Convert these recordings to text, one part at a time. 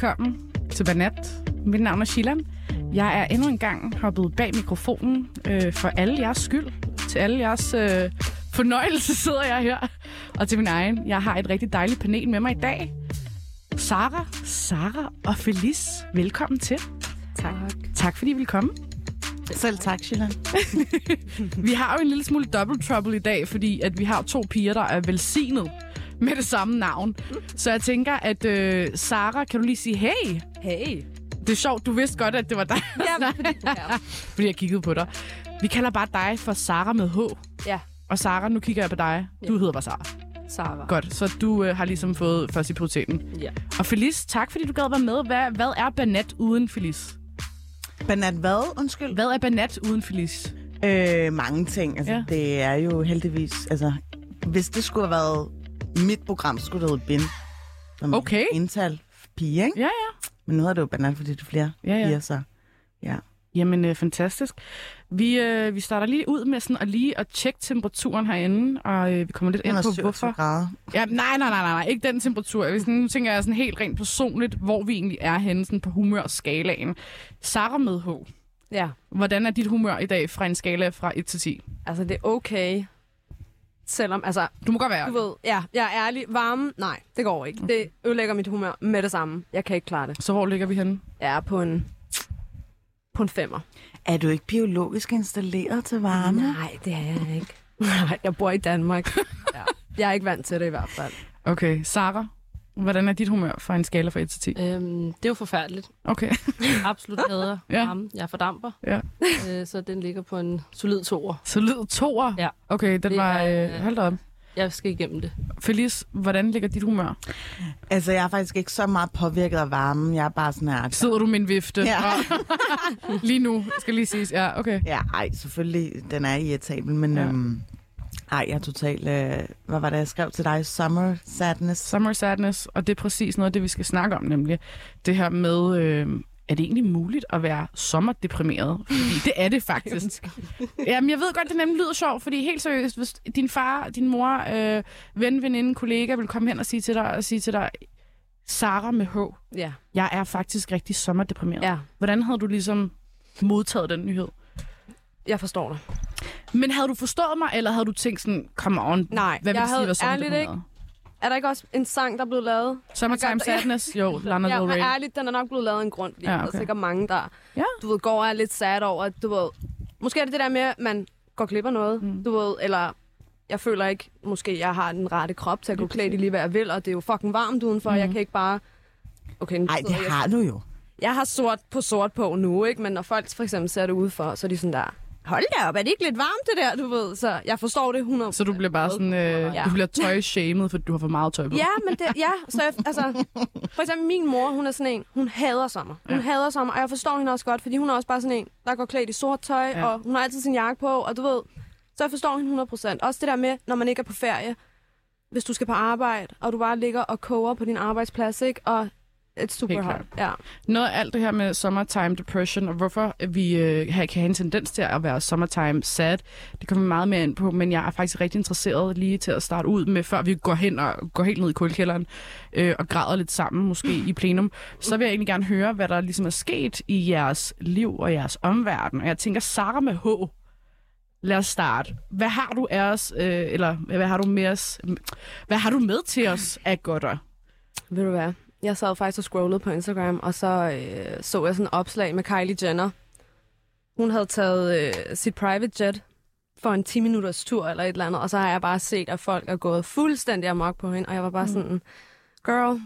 Velkommen til Banat. Mit navn er Shilan. Jeg er endnu en gang hoppet bag mikrofonen øh, for alle jeres skyld. Til alle jeres øh, fornøjelse sidder jeg her. Og til min egen. Jeg har et rigtig dejligt panel med mig i dag. Sara, Sara og Felice. Velkommen til. Tak. Tak fordi I vil komme. Selv tak, Shilan. Vi har jo en lille smule double trouble i dag, fordi at vi har to piger, der er velsignet med det samme navn. Så jeg tænker, at øh, Sara, kan du lige sige hey? Hey. Det er sjovt, du vidste godt, at det var dig. Ja, fordi, ja. fordi jeg kiggede på dig. Vi kalder bare dig for Sara med H. ja. Og Sara, nu kigger jeg på dig. Du hedder bare Sara. Sara. Godt, så du øh, har ligesom fået først i prioriteten. Ja. Og Felice, tak fordi du gad være med. Hvad, hvad er Banat uden Felice? Banat hvad? Undskyld. Hvad er Banat uden Felice? Øh, mange ting. Altså, Ja. ja. Det er jo heldigvis... Altså, hvis det skulle have været mit program, skulle det hedde Bin. Som Okay. Indtal pige, ikke? Ja, ja. Men nu er det jo Banat, fordi det er flere Ja, ja. piger, så... Ja. Jamen, øh, fantastisk. Vi, øh, vi starter lige ud med sådan at lige at tjekke temperaturen herinde, og øh, vi kommer lidt ind på, 127 hvorfor... grader. Ja, nej, nej, nej, nej, nej, ikke den temperatur. Jeg sådan, nu tænker jeg sådan helt rent personligt, hvor vi egentlig er henne sådan på humørskalaen. Sara med H. Ja. Hvordan er dit humør i dag fra en skala fra 1 til 10? Altså, det er okay. Selvom, altså, Du må godt være du ved, ja, jeg er ærlig. Varme, nej, det går ikke. Det ødelægger mit humør med det samme. Jeg kan ikke klare det. Så hvor ligger vi henne? Jeg er på en, på en femmer. Er du ikke biologisk installeret til varme? Nej, det er jeg ikke. Nej, jeg bor i Danmark. ja. Jeg er ikke vant til det i hvert fald. Okay, Sara, hvordan er dit humør fra en skala fra 1 til 10? Øhm, det er jo forfærdeligt. Okay, Absolut hader Ja. ham. Jeg fordamper. Ja. Øh, så den ligger på en solid toer. så lyd toer. Ja. Okay, den Det var... er- Øh, hold da op. Jeg skal igennem det. Felice, hvordan ligger dit humør? Altså, jeg er faktisk ikke så meget påvirket af varmen. Jeg er bare sådan her... Sidder du med en vifte? Ja. Lige nu, skal lige siges. Ja, okay. Ja, ej, selvfølgelig, den er irritabel, men... Ja. Øhm, ej, jeg er totalt... Øh, hvad var det, jeg skrev til dig? Summer sadness. Summer sadness, og det er præcis noget af det, vi skal snakke om, nemlig det her med, øh, er det egentlig muligt at være sommerdeprimeret? Fordi det er det faktisk. Jamen, jeg ved godt, det nemlig lyder sjovt, fordi helt seriøst, hvis din far, din mor, øh, ven, veninde, kollega vil komme hen og sige til dig, og sige til dig, Sara med H, Ja. jeg er faktisk rigtig sommerdeprimeret. Ja, Hvordan havde du ligesom modtaget den nyhed? jeg forstår dig. Men havde du forstået mig, eller havde du tænkt sådan, come on, Nej, hvad vil jeg det sige, havde at være ærligt sommerdeprimeret? Er der ikke også en sang, der er blevet lavet? Summertime Jeg gør- Sadness? Jo, Lana Ja, Del men Rey. ærligt, den er nok blevet lavet af en grund. Fordi Ja, ja, okay. Der er sikkert mange, der Ja. du ved, går og er lidt sad over, at du ved... Måske er det det der med, at man går glip af noget, Mm. du ved, eller jeg føler ikke, måske jeg har den rette krop til at gå klædt i lige hvad jeg vil, og det er jo fucking varmt udenfor, Mm. jeg kan ikke bare... Okay, nu Ej, sidder det jeg- har du jo. Jeg har sort på sort på nu, ikke? Men når folk for eksempel ser det udefra, så er de sådan der... Hold da op, er det ikke lidt varmt det der, du ved? Så jeg forstår det 100 Så du bliver bare sådan, øh, Ja. du bliver tøj-shamed, fordi du har for meget tøj på. Ja, men det, ja, så jeg, altså, for eksempel min mor, hun er sådan en, hun hader sommer. Hun Ja. hader sommer, og jeg forstår hende også godt, fordi hun er også bare sådan en, der går klædt i sort tøj, ja. og hun har altid sin jakke på, og du ved, så jeg forstår hende 100%. Også det der med, når man ikke er på ferie, hvis du skal på arbejde, og du bare ligger og koger på din arbejdsplads, ikke? Og et super Helt hot. Ja. Noget af alt det her med summertime depression, og hvorfor vi øh, kan have en tendens til at være summertime sad, det kommer vi meget mere ind på, men jeg er faktisk rigtig interesseret lige til at starte ud med, før vi går hen og går helt ned i kulkælderen øh, og græder lidt sammen, måske i plenum, så vil jeg egentlig gerne høre, hvad der ligesom er sket i jeres liv og jeres omverden. Og jeg tænker, Sara med H, lad os starte. Hvad har du af os, øh, eller hvad har du med os, hvad har du med til os af godter? Ved du hvad? Jeg sad faktisk og scrollede på Instagram, og så øh, så jeg sådan et opslag med Kylie Jenner. Hun havde taget øh, sit private jet for en 10 minutters tur eller et eller andet, og så har jeg bare set, at folk er gået fuldstændig amok på hende, og jeg var bare Mm. sådan, girl,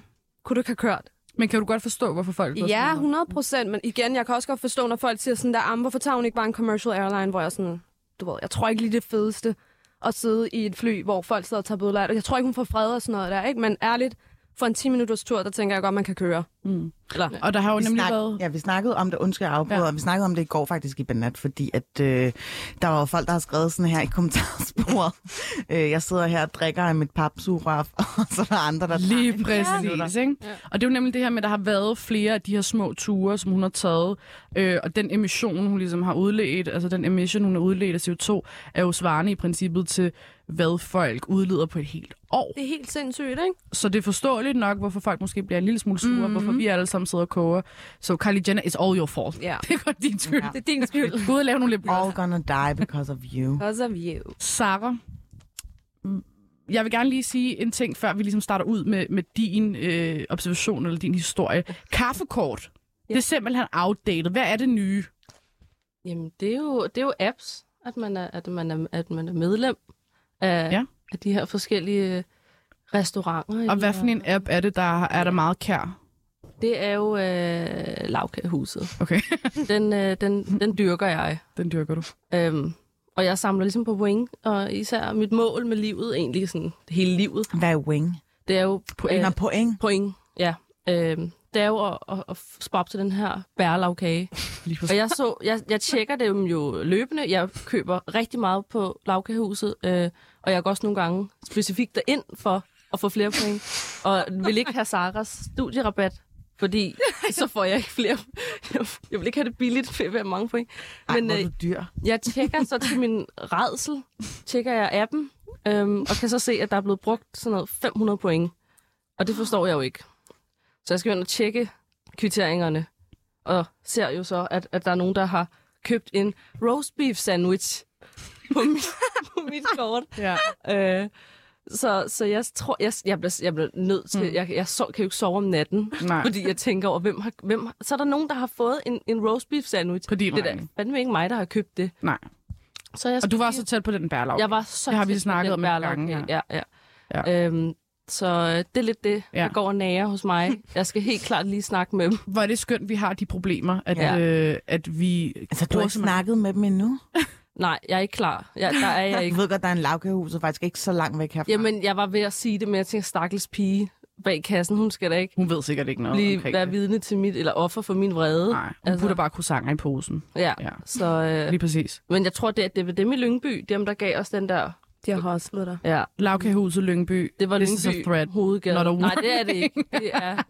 kunne du ikke have kørt? Men kan du godt forstå, hvorfor folk Ja, sådan noget? 100 procent, men igen, jeg kan også godt forstå, når folk siger sådan der, "Am, hvorfor tager hun ikke bare en commercial airline, hvor jeg sådan, du ved, jeg tror ikke lige det fedeste at sidde i et fly, hvor folk sidder og tager det. Jeg tror ikke, hun får fred og sådan noget der, ikke? Men ærligt, for en 10 minutters tur, der tænker jeg godt, man kan køre. Mm. Eller, Og der har jo Vi, nemlig snak, været... ja, vi snakkede om det, undskyld jeg afbryder, Ja. vi snakkede om det i går faktisk i Banat, fordi at øh, der var folk, der har skrevet sådan her i kommentarsporet. øh, jeg sidder her og drikker af mit papsugerør, og så er der andre, der Lige præcis, ikke? Ja. Og det er jo nemlig det her med, at der har været flere af de her små ture, som hun har taget, øh, og den emission, hun ligesom har udledt, altså den emission, hun har udledt af CO2, er jo svarende i princippet til, hvad folk udleder på et helt år. Det er helt sindssygt, ikke? Så det er forståeligt nok, hvorfor folk måske bliver en lille smule sure, mm-hmm. hvorfor vi alle sammen sidder og koger. Så Kylie Jenner, it's all your fault. Ja. Det er godt din skyld. Ja. Det er din skyld. Gå ud og lave nogle lidt All gonna die because of you. Because of you. Sarah, mm, jeg vil gerne lige sige en ting, før vi ligesom starter ud med, med din øh, observation eller din historie. Kaffekort, ja. det er simpelthen outdated. Hvad er det nye? Jamen, det er jo, det er jo apps, at man er, at man er, at man er medlem af, Ja. af de her forskellige restauranter. Og hvad for en app er det, der er der meget kær? Det er jo øh, lavkagehuset. Okay, Den, øh, den, den dyrker jeg. den dyrker du. Øhm, og jeg samler ligesom på point, og især mit mål med livet, egentlig sådan hele livet, Hvad er wing? det er jo Point øh, point. point. Ja. Øhm, det er jo at, at, at spare op til den her bærlavkage. Lige Og jeg, så, jeg, jeg tjekker dem jo løbende. Jeg køber rigtig meget på lavkagehuset, øh, og jeg går også nogle gange specifikt derind for at få flere point. Og vil ikke have Saras studierabat, fordi så får jeg ikke flere. Jeg vil ikke have det billigt ved at være mange point. Ej, Men er øh, dyr. jeg tjekker så til min redsel, tjekker jeg appen, øhm, og kan så se, at der er blevet brugt sådan noget 500 point. Og det forstår jeg jo ikke. Så jeg skal ind og tjekke kvitteringerne, og ser jo så, at, at der er nogen, der har købt en roast beef sandwich på mit, på mit kort. Ja. Øh, så, så jeg tror, jeg, jeg, bliver, jeg bliver nødt til, Mm. jeg, jeg så, kan jo ikke sove om natten, Nej, fordi jeg tænker over, hvem har, hvem har, så er der nogen, der har fået en, en roast beef sandwich. på din Det er regning. fandme ikke mig, der har købt det. Nej. Så jeg Og du var så tæt på den bærlav. jeg var så Det har vi snakket om gange, Ja, ja. Ja. ja. Øhm, så øh, det er lidt det, Ja. der går og nager hos mig. Jeg skal helt klart lige snakke med dem. Hvor er det skønt, vi har de problemer, at, Ja. øh, at vi... Altså, du har ikke snakket med dem endnu? Nej, jeg er ikke klar. Jeg, der er jeg Jeg ikke. ved godt, der er en lavkagehus, og faktisk ikke så langt væk herfra. Jamen, jeg var ved at sige det, men jeg tænkte, stakkels pige bag kassen, hun skal da ikke Hun ved sikkert ikke noget blive, være det. vidne til mit, eller offer for min vrede. Nej, hun altså... Putter bare croissanter i posen. Ja, Ja, så... Øh, lige præcis. men jeg tror, det, er- det var dem i Lyngby, dem, der gav os den der... De har hostlet dig. Ja, Lavkagehuset Lyngby. det var This is a Lyngby threat, hovedgade. not a Nej, det er det ikke. Det er...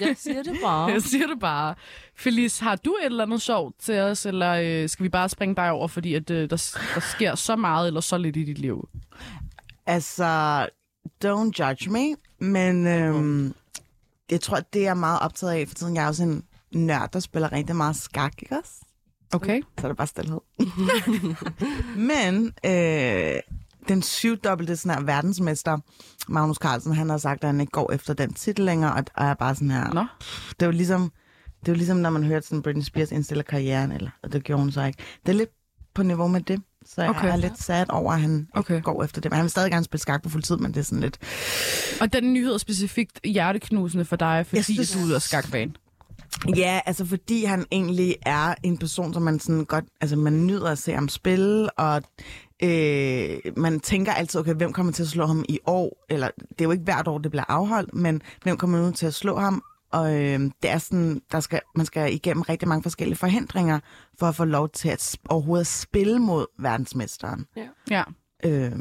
Jeg siger det bare. Jeg siger det bare. Felice, har du et eller andet sjovt til os, eller øh, skal vi bare springe dig over, fordi at, øh, der, der sker så meget eller så lidt i dit liv? Altså, don't judge me, men øhm, jeg tror, det er jeg meget optaget af for tiden. Jeg er også en nørd, der spiller rigtig meget skak, ikke også? Okay. Så er det bare stillhed. men øh, den syvdobbelte sådan her, verdensmester, Magnus Carlsen, han har sagt, at han ikke går efter den titel længere, og, og er bare sådan her... Nå. Det er jo ligesom, det er jo ligesom når man hørte sådan Britney Spears indstille karrieren, eller, og det gjorde hun så ikke. Det er lidt på niveau med det, så jeg Okay. er lidt sad over, at han Okay. går efter det. Men han vil stadig gerne spille skak på fuld tid, men det er sådan lidt... Og den nyhed er specifikt hjerteknusende for dig, fordi synes- synes... du er skakfan. Ja, altså fordi han egentlig er en person, som man sådan godt, altså man nyder at se ham spille, og øh, man tænker altid, okay, hvem kommer til at slå ham i år? Eller det er jo ikke hvert år, det bliver afholdt, men hvem kommer nu til at slå ham? Og øh, det er sådan, der skal, man skal igennem rigtig mange forskellige forhindringer for at få lov til at sp- overhovedet spille mod verdensmesteren. Ja. Øh,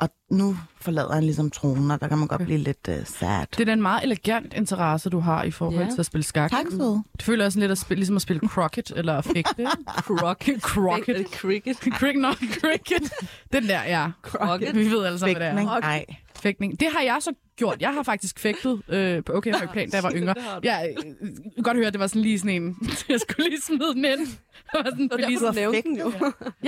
og nu forlader han ligesom tronen, og der kan man godt blive lidt uh, sad. Det er en meget elegant interesse, du har i forhold Ja. til at spille skak. Tak så. Det føler jeg sådan lidt at spille, ligesom at spille croquet eller at fægte. Crockett. croquet. Cricket. Cricket, no, cricket. Den der, ja. Crockett. Vi ved alle sammen, hvad det er. Ej. Fægtning. Det har jeg så gjort. Jeg har faktisk fægtet øh, på okay højt plan, da jeg var yngre. Det. Jeg øh, kan godt høre, at det var sådan lige sådan en... Jeg skulle lige smide den ind. Det var sådan, fordi, derfor, du nævnte den jo. Ja,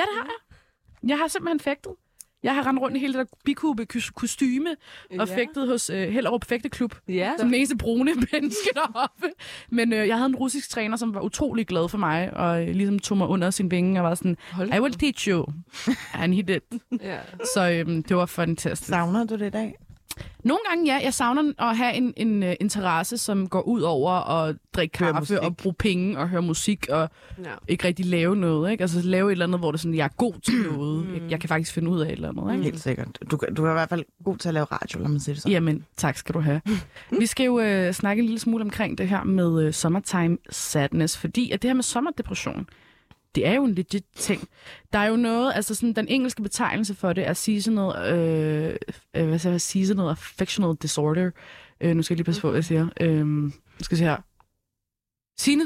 det har jeg. Jeg har simpelthen fægtet. Jeg har rendt rundt i hele det der bikube kostyme og Ja. fægtet hos øh, Hellerup Fægteklub. Ja. Som den eneste brune menneske deroppe. Men øh, jeg havde en russisk træner, som var utrolig glad for mig, og øh, ligesom tog mig under sin vinge og var sådan, Hold I will teach you. And he did. Ja. Så øh, det var fantastisk. Savner du det i dag? Nogle gange, ja. Jeg savner at have en, en uh, interesse, som går ud over at drikke Høre kaffe musik. og bruge penge og høre musik og Ja. ikke rigtig lave noget. Ikke? Altså lave et eller andet, hvor det er sådan, jeg er god til noget. Mm. Jeg, jeg kan faktisk finde ud af et eller andet. Ikke? Helt sikkert. Du, du er i hvert fald god til at lave radio, lad mig sige det sådan. Jamen, tak skal du have. Vi skal jo øh, snakke en lille smule omkring det her med øh, summertime sadness, fordi at det her med sommerdepression, det er jo en legit ting. Der er jo noget, altså sådan, den engelske betegnelse for det er seasonal, øh, øh, hvad siger jeg, seasonal affectional disorder. Øh, nu skal jeg lige passe på, hvad jeg siger. Øh, nu skal jeg se her.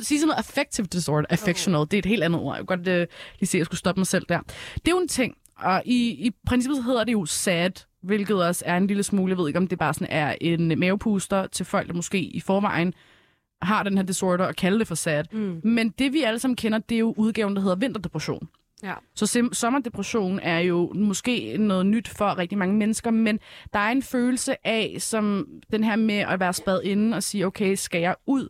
Seasonal, affective disorder. Affectional, det er et helt andet ord. Jeg kan godt øh, lige se, at jeg skulle stoppe mig selv der. Det er jo en ting, og i, i princippet hedder det jo sad hvilket også er en lille smule, jeg ved ikke, om det bare sådan er en mavepuster til folk, der måske i forvejen har den her disorder og kalde det for sad. Mm. Men det, vi alle sammen kender, det er jo udgaven, der hedder vinterdepression. Ja. Så sommerdepression er jo måske noget nyt for rigtig mange mennesker, men der er en følelse af, som den her med at være spadet inde og sige, okay, skal jeg ud,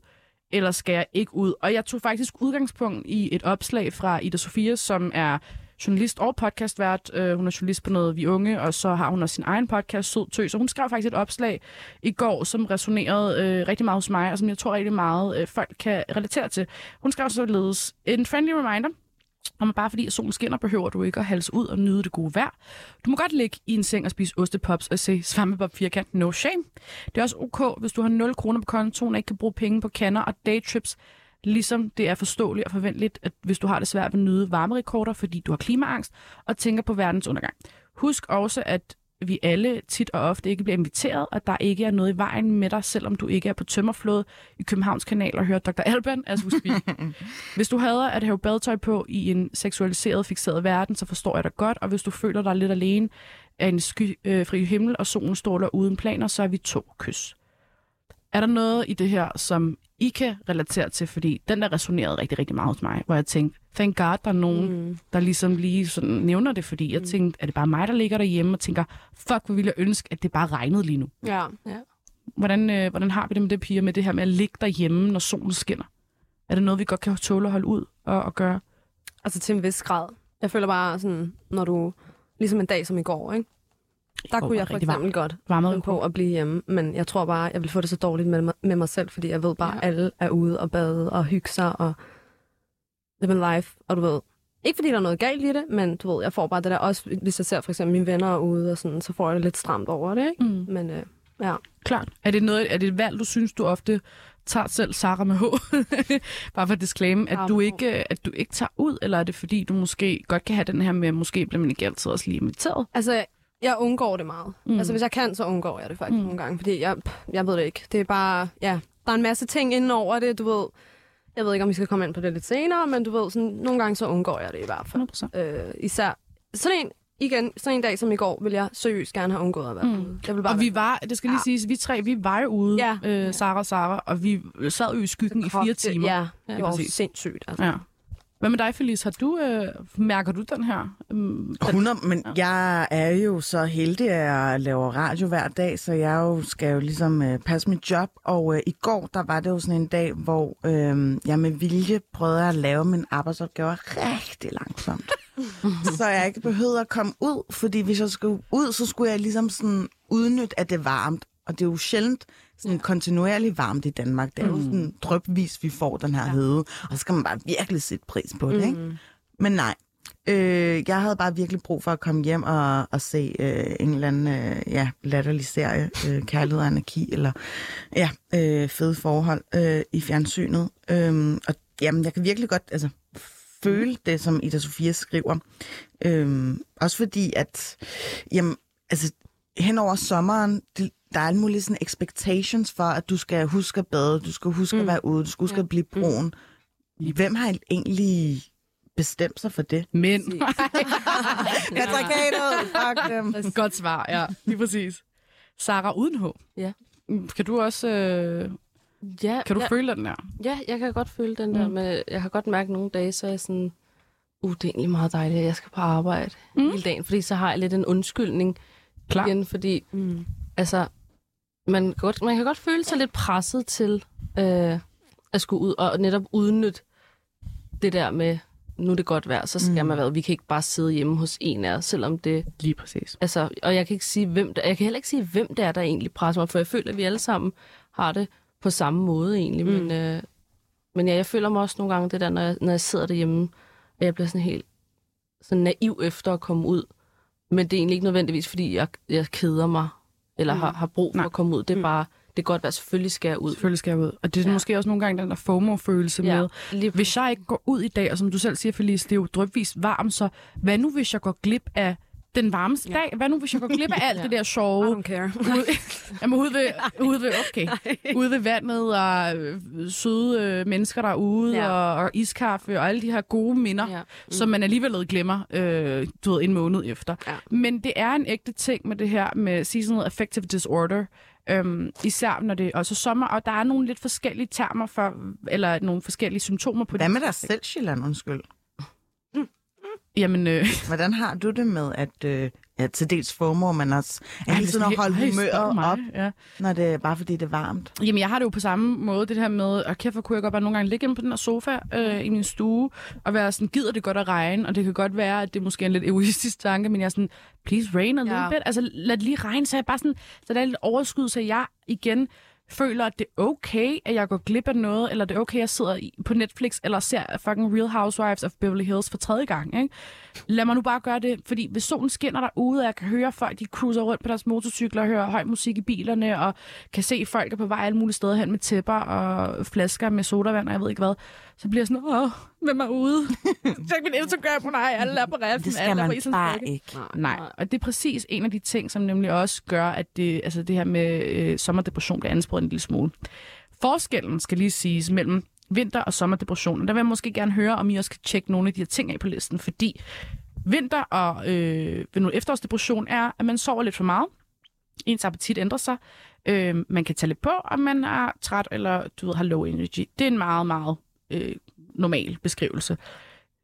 eller skal jeg ikke ud? Og jeg tog faktisk udgangspunkt i et opslag fra Ida Sofia, som er journalist og podcastvært. Øh, hun er journalist på noget Vi Unge, og så har hun også sin egen podcast, Sød Tøs. Så hun skrev faktisk et opslag i går, som resonerede øh, rigtig meget hos mig, og som jeg tror rigtig meget øh, folk kan relatere til. Hun skrev således en friendly reminder, om bare fordi at solen skinner, behøver du ikke at halse ud og nyde det gode vejr. Du må godt ligge i en seng og spise ostepops og se svampebob firkant. No shame. Det er også ok, hvis du har 0 kroner på kontoen og ikke kan bruge penge på kanner og daytrips. Ligesom det er forståeligt og forventeligt, at hvis du har det svært ved at nyde varmerekorder, fordi du har klimaangst og tænker på verdens undergang. Husk også, at vi alle tit og ofte ikke bliver inviteret, og der ikke er noget i vejen med dig, selvom du ikke er på tømmerflod i Københavns kanal og hører Dr. Alban as we speak. Hvis du hader at have badetøj på i en seksualiseret, fixeret verden, så forstår jeg dig godt, og hvis du føler dig lidt alene af en skyfri øh, fri himmel, og solen stråler uden planer, så er vi to kys. Er der noget i det her, som I kan relatere til? Fordi den der resonerede rigtig, rigtig meget hos mig, hvor jeg tænkte, thank God, der er nogen, Mm. der ligesom lige sådan nævner det, fordi jeg Mm. tænkte, er det bare mig, der ligger derhjemme og tænker, fuck, hvor ville jeg ønske, at det bare regnede lige nu. Ja. Hvordan, øh, hvordan har vi det med det, piger, med det her med at ligge derhjemme, når solen skinner? Er det noget, vi godt kan tåle at holde ud og, og gøre? Altså til en vis grad. Jeg føler bare sådan, når du... Ligesom en dag som i går, ikke? Der kunne jeg for eksempel godt Varmet finde på at blive hjemme, men jeg tror bare, jeg vil få det så dårligt med, mig- med mig selv, fordi jeg ved bare, Ja. at alle er ude og bade og hygge sig og live en life, og du ved, ikke fordi der er noget galt i det, men du ved, jeg får bare det der også, hvis jeg ser for eksempel mine venner er ude og sådan, så får jeg det lidt stramt over det, ikke? Mm. Men øh, ja. Klart. Er det, noget, er det et valg, du synes, du ofte tager selv, Sarah med H? Bare for at disclaimer, at du, ikke, at du ikke tager ud, eller er det fordi, du måske godt kan have den her med, at måske bliver man ikke altid også lige inviteret? Altså, jeg undgår det meget. Mm. Altså, hvis jeg kan, så undgår jeg det faktisk Mm. nogle gange, fordi jeg, jeg ved det ikke. Det er bare, ja, der er en masse ting inden over det, du ved. Jeg ved ikke, om vi skal komme ind på det lidt senere, men du ved, sådan, nogle gange så undgår jeg det i hvert fald. 100%. Øh, især sådan en, igen, sådan en dag som i går, vil jeg seriøst gerne have undgået at være Mm. ude. Jeg vil bare Og vi var, det skal lige Ja. siges, vi tre, vi var jo ude, Ja. øh, Sarah og Sarah, og vi sad jo i skyggen i fire timer. Ja, Ja, det var præcis. sindssygt. Altså. ja. Hvad med dig, Felice? Har du, øh, mærker du den her? øhm, den, 100, men jeg er jo så heldig, at jeg laver radio hver dag, så jeg jo skal jo ligesom øh, passe mit job. Og øh, i går, der var det jo sådan en dag, hvor øh, jeg med vilje prøvede at lave mine arbejdsopgaver rigtig langsomt. så jeg ikke behøvede at komme ud, fordi hvis jeg skulle ud, så skulle jeg ligesom sådan udnytte, at det er varmt. Og det er jo sjældent sådan kontinuerligt varmt i Danmark. Det er jo sådan drøbvis, vi får den her hede. Og så skal man bare virkelig sætte pris på det, ikke? Mm. Men nej, øh, jeg havde bare virkelig brug for at komme hjem og, og se øh, en eller anden øh, ja, latterlig serie, øh, Kærlighed og Anarki, eller ja, øh, fede forhold øh, i fjernsynet. Øh, og jamen, jeg kan virkelig godt altså, føle det, som Ida Sofia skriver. Øh, også fordi, at jamen, altså, hen over sommeren, det, der er alle mulige sådan expectations for, at du skal huske at bade, du skal huske mm. at være ude, du skal huske Ja. at blive brun. Hvem har egentlig bestemt sig for det? Men. Patriarkatet! Fuck dem. Godt svar, ja. Lige præcis. Sarah uden H. Ja. Kan du også... Øh, Ja, kan du ja, føle den der? ja, jeg kan godt føle den der Mm. med, jeg har godt mærket nogle dage, så er jeg sådan, uh, det er egentlig meget dejligt, at jeg skal på arbejde Mm. mm. hele dagen, fordi så har jeg lidt en undskyldning Klar. igen, fordi Mm. altså, man kan, godt, man kan godt føle sig lidt presset til øh, at skulle ud og netop udnytte det der med, nu er det godt vejr, så skal Mm. man være, vi kan ikke bare sidde hjemme hos en af os, selvom det, Lige præcis. altså, og jeg kan ikke sige, hvem der, jeg kan heller ikke sige, hvem det er, der egentlig presser mig, for jeg føler, at vi alle sammen har det på samme måde egentlig, mm. men, øh, men ja, jeg føler mig også nogle gange det der, når jeg, når jeg sidder derhjemme, at jeg bliver sådan helt sådan naiv efter at komme ud, men det er egentlig ikke nødvendigvis, fordi jeg, jeg keder mig, eller Mm. har, har brug for Nej. at komme ud. Det er Mm. bare, det er godt være, selvfølgelig skal jeg ud. Selvfølgelig skal jeg ud. Og det er ja. Ja. måske også nogle gange den der FOMO-følelse ja. med, lige hvis jeg ikke går ud i dag, og som du selv siger, Felice, det er jo drøbvis varmt, så hvad nu, hvis jeg går glip af den varmeste Ja. dag. Hvad nu, hvis jeg går glip af alt Ja. det der I sjove? don't care. Ude, jamen, ude ved, ude ved, okay. ude ved vandet og øh, søde øh, mennesker derude Ja. og, og iskaffe og alle de her gode minder, ja. Ja. som man alligevel glemmer, øh, du ved, en måned efter. Ja. Men det er en ægte ting med det her med seasonal affective disorder, øhm, især når det er også sommer, og der er nogle lidt forskellige termer for, eller nogle forskellige symptomer på Hvad det. med dig selv, Sjælland, undskyld? Jamen, øh, Hvordan har du det med, at øh, ja, til dels FOMO, men også ej, hele tiden at holde humøret mig. op, Ja. når det er bare fordi, det er varmt? Jamen, jeg har det jo på samme måde, det her med, og kæft, hvor kunne jeg godt bare nogle gange ligge inde på den her sofa øh, i min stue, og være sådan, gider det godt at regne, og det kan godt være, at det er måske en lidt egoistisk tanke, men jeg er sådan, please rain a little Ja. bit. Altså, lad det lige regne, så jeg bare sådan, så der er lidt overskud, så jeg igen føler, at det er okay, at jeg går glip af noget, eller det er okay, at jeg sidder på Netflix, eller ser fucking Real Housewives of Beverly Hills for tredje gang, ikke? Lad mig nu bare gøre det, fordi hvis solen skinner derude, og jeg kan høre folk, de cruiser rundt på deres motorcykler, og hører høj musik i bilerne, og kan se folk er på vej alle mulige steder hen med tæpper og flasker med sodavand, og jeg ved ikke hvad, så bliver jeg sådan, åh, hvem er ude? Tjek min Instagram, nej, alle er på raften, Det skal alle på man bare Brygge. ikke. Nej, og det er præcis en af de ting, som nemlig også gør, at det, altså det her med øh, sommerdepression bliver ansporet en lille smule. Forskellen skal lige siges mellem vinter- og sommerdepression, og der vil jeg måske gerne høre, om I også kan tjekke nogle af de her ting af på listen, fordi vinter- og øh, ved nu efterårsdepression er, at man sover lidt for meget, ens appetit ændrer sig, øh, man kan tage lidt på, og man er træt eller du ved, har low energy. Det er en meget, meget øh, normal beskrivelse.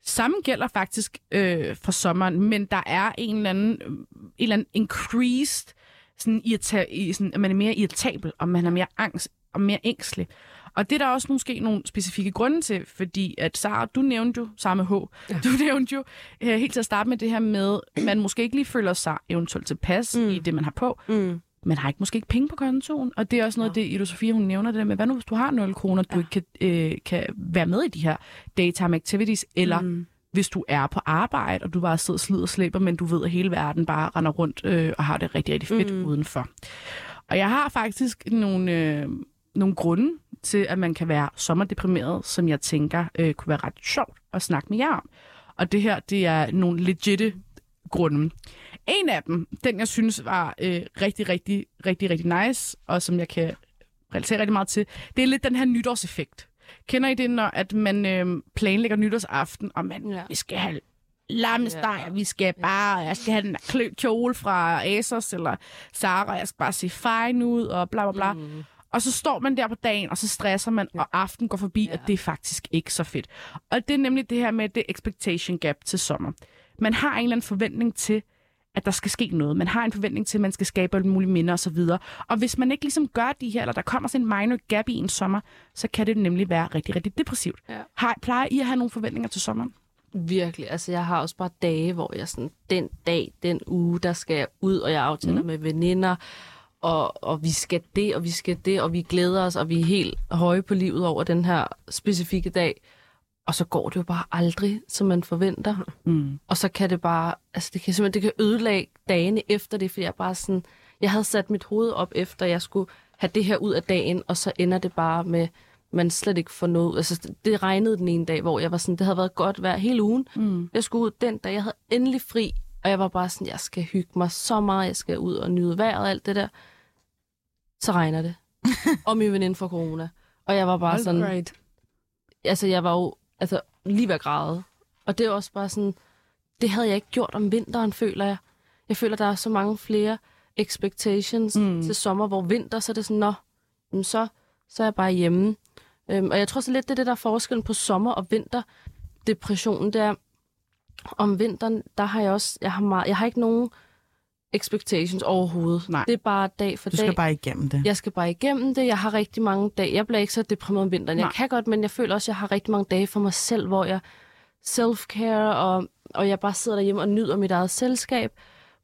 Samme gælder faktisk øh, for sommeren, men der er en eller anden, øh, en eller anden increased, sådan, irrita- sådan, at man er mere irritabel, og man er mere angst og mere ængstelig. Og det er der også måske nogle specifikke grunde til, fordi at Sara, du nævnte jo, samme H, ja. du nævnte jo øh, helt til at starte med det her med, at man måske ikke lige føler sig eventuelt tilpas mm. i det, man har på, Mm. Man har ikke måske ikke penge på kontoen, og det er også noget, ja. det Ida Sofia, hun nævner det der med, hvad nu hvis du har 0 kroner, du Ja. ikke kan, øh, kan være med i de her daytime activities, eller Mm. hvis du er på arbejde, og du bare sidder og slider og slæber, men du ved, at hele verden bare render rundt øh, og har det rigtig, rigtig fedt mm. udenfor. Og jeg har faktisk nogle, øh, nogle grunde til, at man kan være sommerdeprimeret, som jeg tænker øh, kunne være ret sjovt at snakke med jer om. Og det her, det er nogle legitte grunde. En af dem, den jeg synes var øh, rigtig, rigtig, rigtig, rigtig nice, og som jeg kan relatere rigtig meget til, det er lidt den her nytårseffekt. Kender I det, når at man øh, planlægger nytårsaften, og man, Ja. vi skal have lammesteg, ja. vi skal bare, jeg skal have den der klø- kjole fra Asos eller Zara, jeg skal bare se fine ud, og bla bla bla. Mm. Og så står man der på dagen, og så stresser man, ja. og aften går forbi, ja. og det er faktisk ikke så fedt. Og det er nemlig det her med det expectation gap til sommer. Man har en eller anden forventning til, at der skal ske noget. Man har en forventning til, at man skal skabe alle mulige minder osv. Og hvis man ikke ligesom gør de her, eller der kommer sådan en minor gap i en sommer, så kan det nemlig være rigtig, rigtig depressivt. Ja. Har, plejer I at have nogle forventninger til sommeren? Virkelig. Altså, jeg har også bare dage, hvor jeg sådan, den dag, den uge, der skal jeg ud, og jeg aftaler mm. med veninder, og, og vi skal det, og vi skal det, og vi glæder os, og vi er helt høje på livet over den her specifikke dag. Og så går det jo bare aldrig, som man forventer. Mm. Og så kan det bare, altså det kan simpelthen, det kan ødelægge dagene efter det, for jeg bare sådan, jeg havde sat mit hoved op efter, jeg skulle have det her ud af dagen, og så ender det bare med, man slet ikke får noget. Altså det- regnede den ene dag, hvor jeg var sådan, det havde været godt vejr hele ugen. Mm. Jeg skulle ud den dag, jeg havde endelig fri, og jeg var bare sådan, jeg skal hygge mig så meget, jeg skal ud og nyde vejret og alt det der. Så regner det. og min veninde får corona. Og jeg var bare sådan, Right. altså jeg var jo altså, lige ved at græde. Og det er også bare sådan, det havde jeg ikke gjort om vinteren, føler jeg. Jeg føler, der er så mange flere expectations Mm. til sommer, hvor vinter, så er det sådan, nå, jamen så, så er jeg bare hjemme. Øhm, og jeg tror så lidt, det er det, der er forskellen på sommer og vinter. Depressionen, det er, om vinteren, der har jeg også, jeg har, meget, jeg har ikke nogen expectations overhovedet. Nej. Det er bare dag for Du dag. skal bare igennem det. Jeg skal bare igennem det. Jeg har rigtig mange dage. Jeg bliver ikke så deprimeret om vinteren. Nej. Jeg kan godt, men jeg føler også, at jeg har rigtig mange dage for mig selv, hvor jeg self-care, og, og jeg bare sidder derhjemme og nyder mit eget selskab.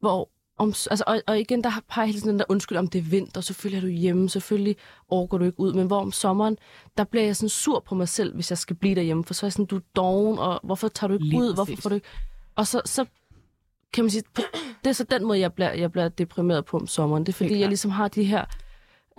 Hvor, om, altså, og, og igen, der har jeg hele tiden den der undskyld om det er vinter. Selvfølgelig er du hjemme. Selvfølgelig overgår du ikke ud. Men hvor om sommeren, der bliver jeg sådan sur på mig selv, hvis jeg skal blive derhjemme. For så er jeg sådan, du er doven, og hvorfor tager du ikke Lige ud? Hvorfor præcis. får du ikke... Og så, så kan man sige, det er så den måde, jeg bliver, jeg bliver deprimeret på om sommeren. Det er fordi, jeg ligesom har de her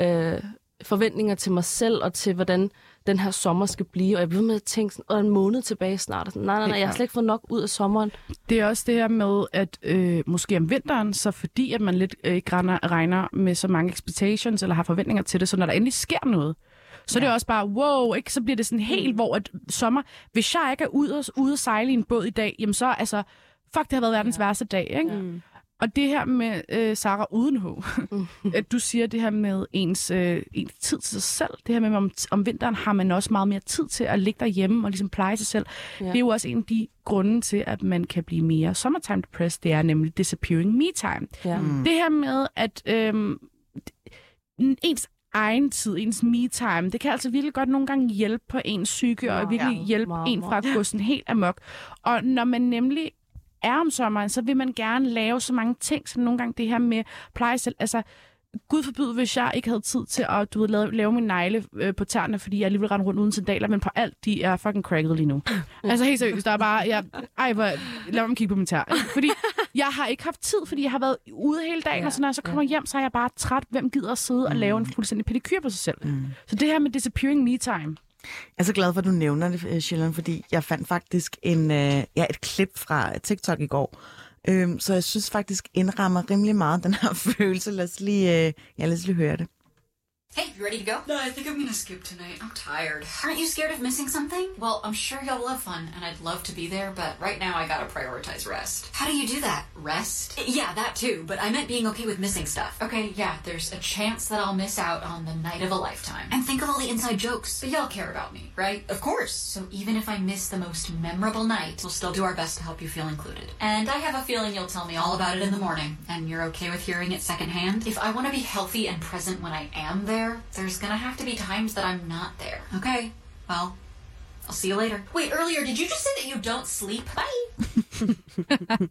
øh, forventninger til mig selv, og til hvordan den her sommer skal blive, og jeg bliver med at tænke sådan, "Åh, en måned tilbage snart. Og sådan, nej, nej, nej, jeg har slet ikke fået nok ud af sommeren. Det er også det her med, at øh, måske om vinteren, så fordi at man lidt øh, ikke regner, regner med så mange expectations, eller har forventninger til det, så når der endelig sker noget, så ja. det er også bare, wow, ikke? så bliver det sådan helt, hvor at sommer, hvis jeg ikke er ude og, ude og sejle i en båd i dag, jamen så, altså, fuck, det har været verdens ja. værste dag, ikke? Mm. Og det her med øh, Sara uden H, at du siger det her med ens, øh, ens tid til sig selv, det her med, om, om vinteren har man også meget mere tid til at ligge derhjemme og ligesom pleje sig selv. Ja. Det er jo også en af de grunde til, at man kan blive mere summertime depressed, det er nemlig disappearing me time. Ja. Mm. Det her med, at øhm, ens egen tid, ens me-time, det kan altså virkelig godt nogle gange hjælpe på ens psyke, og Meget, virkelig ja. hjælpe Meget, en fra at gå sådan helt amok. Og når man nemlig er om sommeren, så vil man gerne lave så mange ting, som nogle gange det her med pleje selv. Altså, Gud forbyde, hvis jeg ikke havde tid til at du ved, lave, lave min negle øh, på tæerne, fordi jeg alligevel rende rundt uden sandaler, men på alt, de er fucking cracked lige nu. altså helt seriøst, der er bare, jeg, ej, hvor, lad mig kigge på min tær. Fordi jeg har ikke haft tid, fordi jeg har været ude hele dagen, ja, og så når jeg så kommer hjem, så er jeg bare træt. Hvem gider at sidde og lave en fuldstændig pedikyr på sig selv? Mm. Så det her med disappearing me time, jeg er så glad for, at du nævner det, øh, Sjælland, fordi jeg fandt faktisk en, øh, ja, et klip fra øh, TikTok i går, øhm, så jeg synes faktisk indrammer rimelig meget den her følelse. Lad os lige, øh, ja, lad os lige høre det. Hey, you ready to go? No, I think I'm gonna skip tonight. I'm tired. Aren't you scared of missing something? Well, I'm sure y'all will have fun, and I'd love to be there, but right now I gotta prioritize rest. How do you do that? Rest? Yeah, that too, but I meant being okay with missing stuff. Okay, yeah, there's a chance that I'll miss out on the night of a lifetime. And think of all the inside jokes. But y'all care about me, right? Of course. So even if I miss the most memorable night, we'll still do our best to help you feel included. And I have a feeling you'll tell me all about it in the morning, and you're okay with hearing it secondhand. If I want to be healthy and present when I am there, there's gonna have to be times that I'm not there. Okay, well, I'll see you later. Wait, earlier, did you just say that you don't sleep? Bye.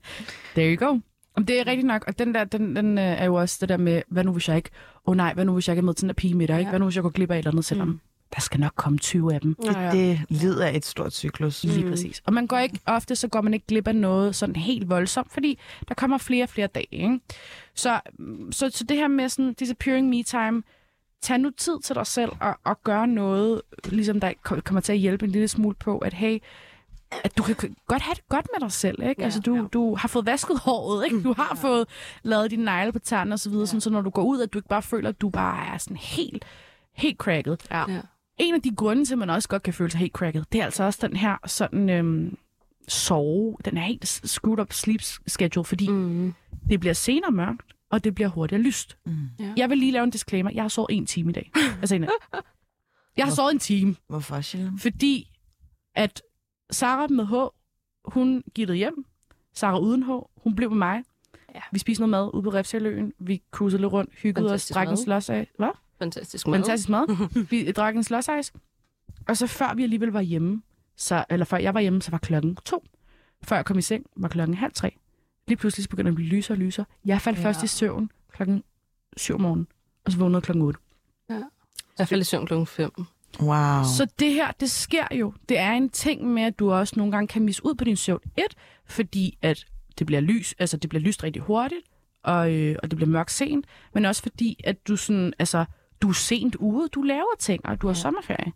There you go. Om det er rigtigt nok, og den der, den, den øh, er jo også det der med, hvad nu hvis jeg ikke, åh oh, nej, hvad nu hvis jeg ikke er med til den der pige med dig, ikke? Hvad nu hvis jeg går glip af et eller andet, selvom mm. der skal nok komme 20 af dem. Det, det lider af et stort cyklus. Lige mm. præcis. Og man går ikke, ofte så går man ikke glip af noget sådan helt voldsomt, fordi der kommer flere og flere dage. Ikke? Så, så, så det her med sådan disappearing me time, tag nu tid til dig selv og, og gør noget, ligesom der ko- kommer til at hjælpe en lille smule på, at hey, at du kan godt have det godt med dig selv, ikke? Ja, altså, du, ja. du har fået vasket håret, ikke? Du har ja. fået lavet dine negle på tanden og så videre, ja. sådan, så når du går ud, at du ikke bare føler, at du bare er sådan helt, helt cracket. Ja. Ja. En af de grunde til, at man også godt kan føle sig helt cracket, det er altså også den her sådan øhm, sove, den er helt screwed up sleep schedule, fordi Mm. det bliver senere mørkt, og det bliver hurtigere lyst. Mm. Ja. Jeg vil lige lave en disclaimer. Jeg har sovet en time i dag. Altså, en jeg har sovet en time, Hvorfor, Sjælland? fordi at Sara med H, hun gittede hjem. Sara uden H, hun blev med mig. Ja. Vi spiste noget mad ude på Refshaløen. Vi cruisede lidt rundt, hyggede os, drak en slås af. Hvad? Fantastisk mad. Fantastisk mad. Vi drak en slåsejs. Og så før vi alligevel var hjemme, så, eller før jeg var hjemme, så var klokken to. Før jeg kom i seng, var klokken halv tre. Lige pludselig så begyndte det at blive lysere og lysere. Jeg faldt ja. Ja. først i søvn klokken syv om morgenen, og så vågnede klokken 8. Jeg faldt i søvn klokken 5. Wow. Så det her, det sker jo. Det er en ting med, at du også nogle gange kan misse ud på din søvn. Et, fordi at det bliver lys, altså det bliver lyst rigtig hurtigt, og, øh, og det bliver mørkt sent, men også fordi, at du sådan, altså, du er sent ude, du laver ting, og du har ja. sommerferie.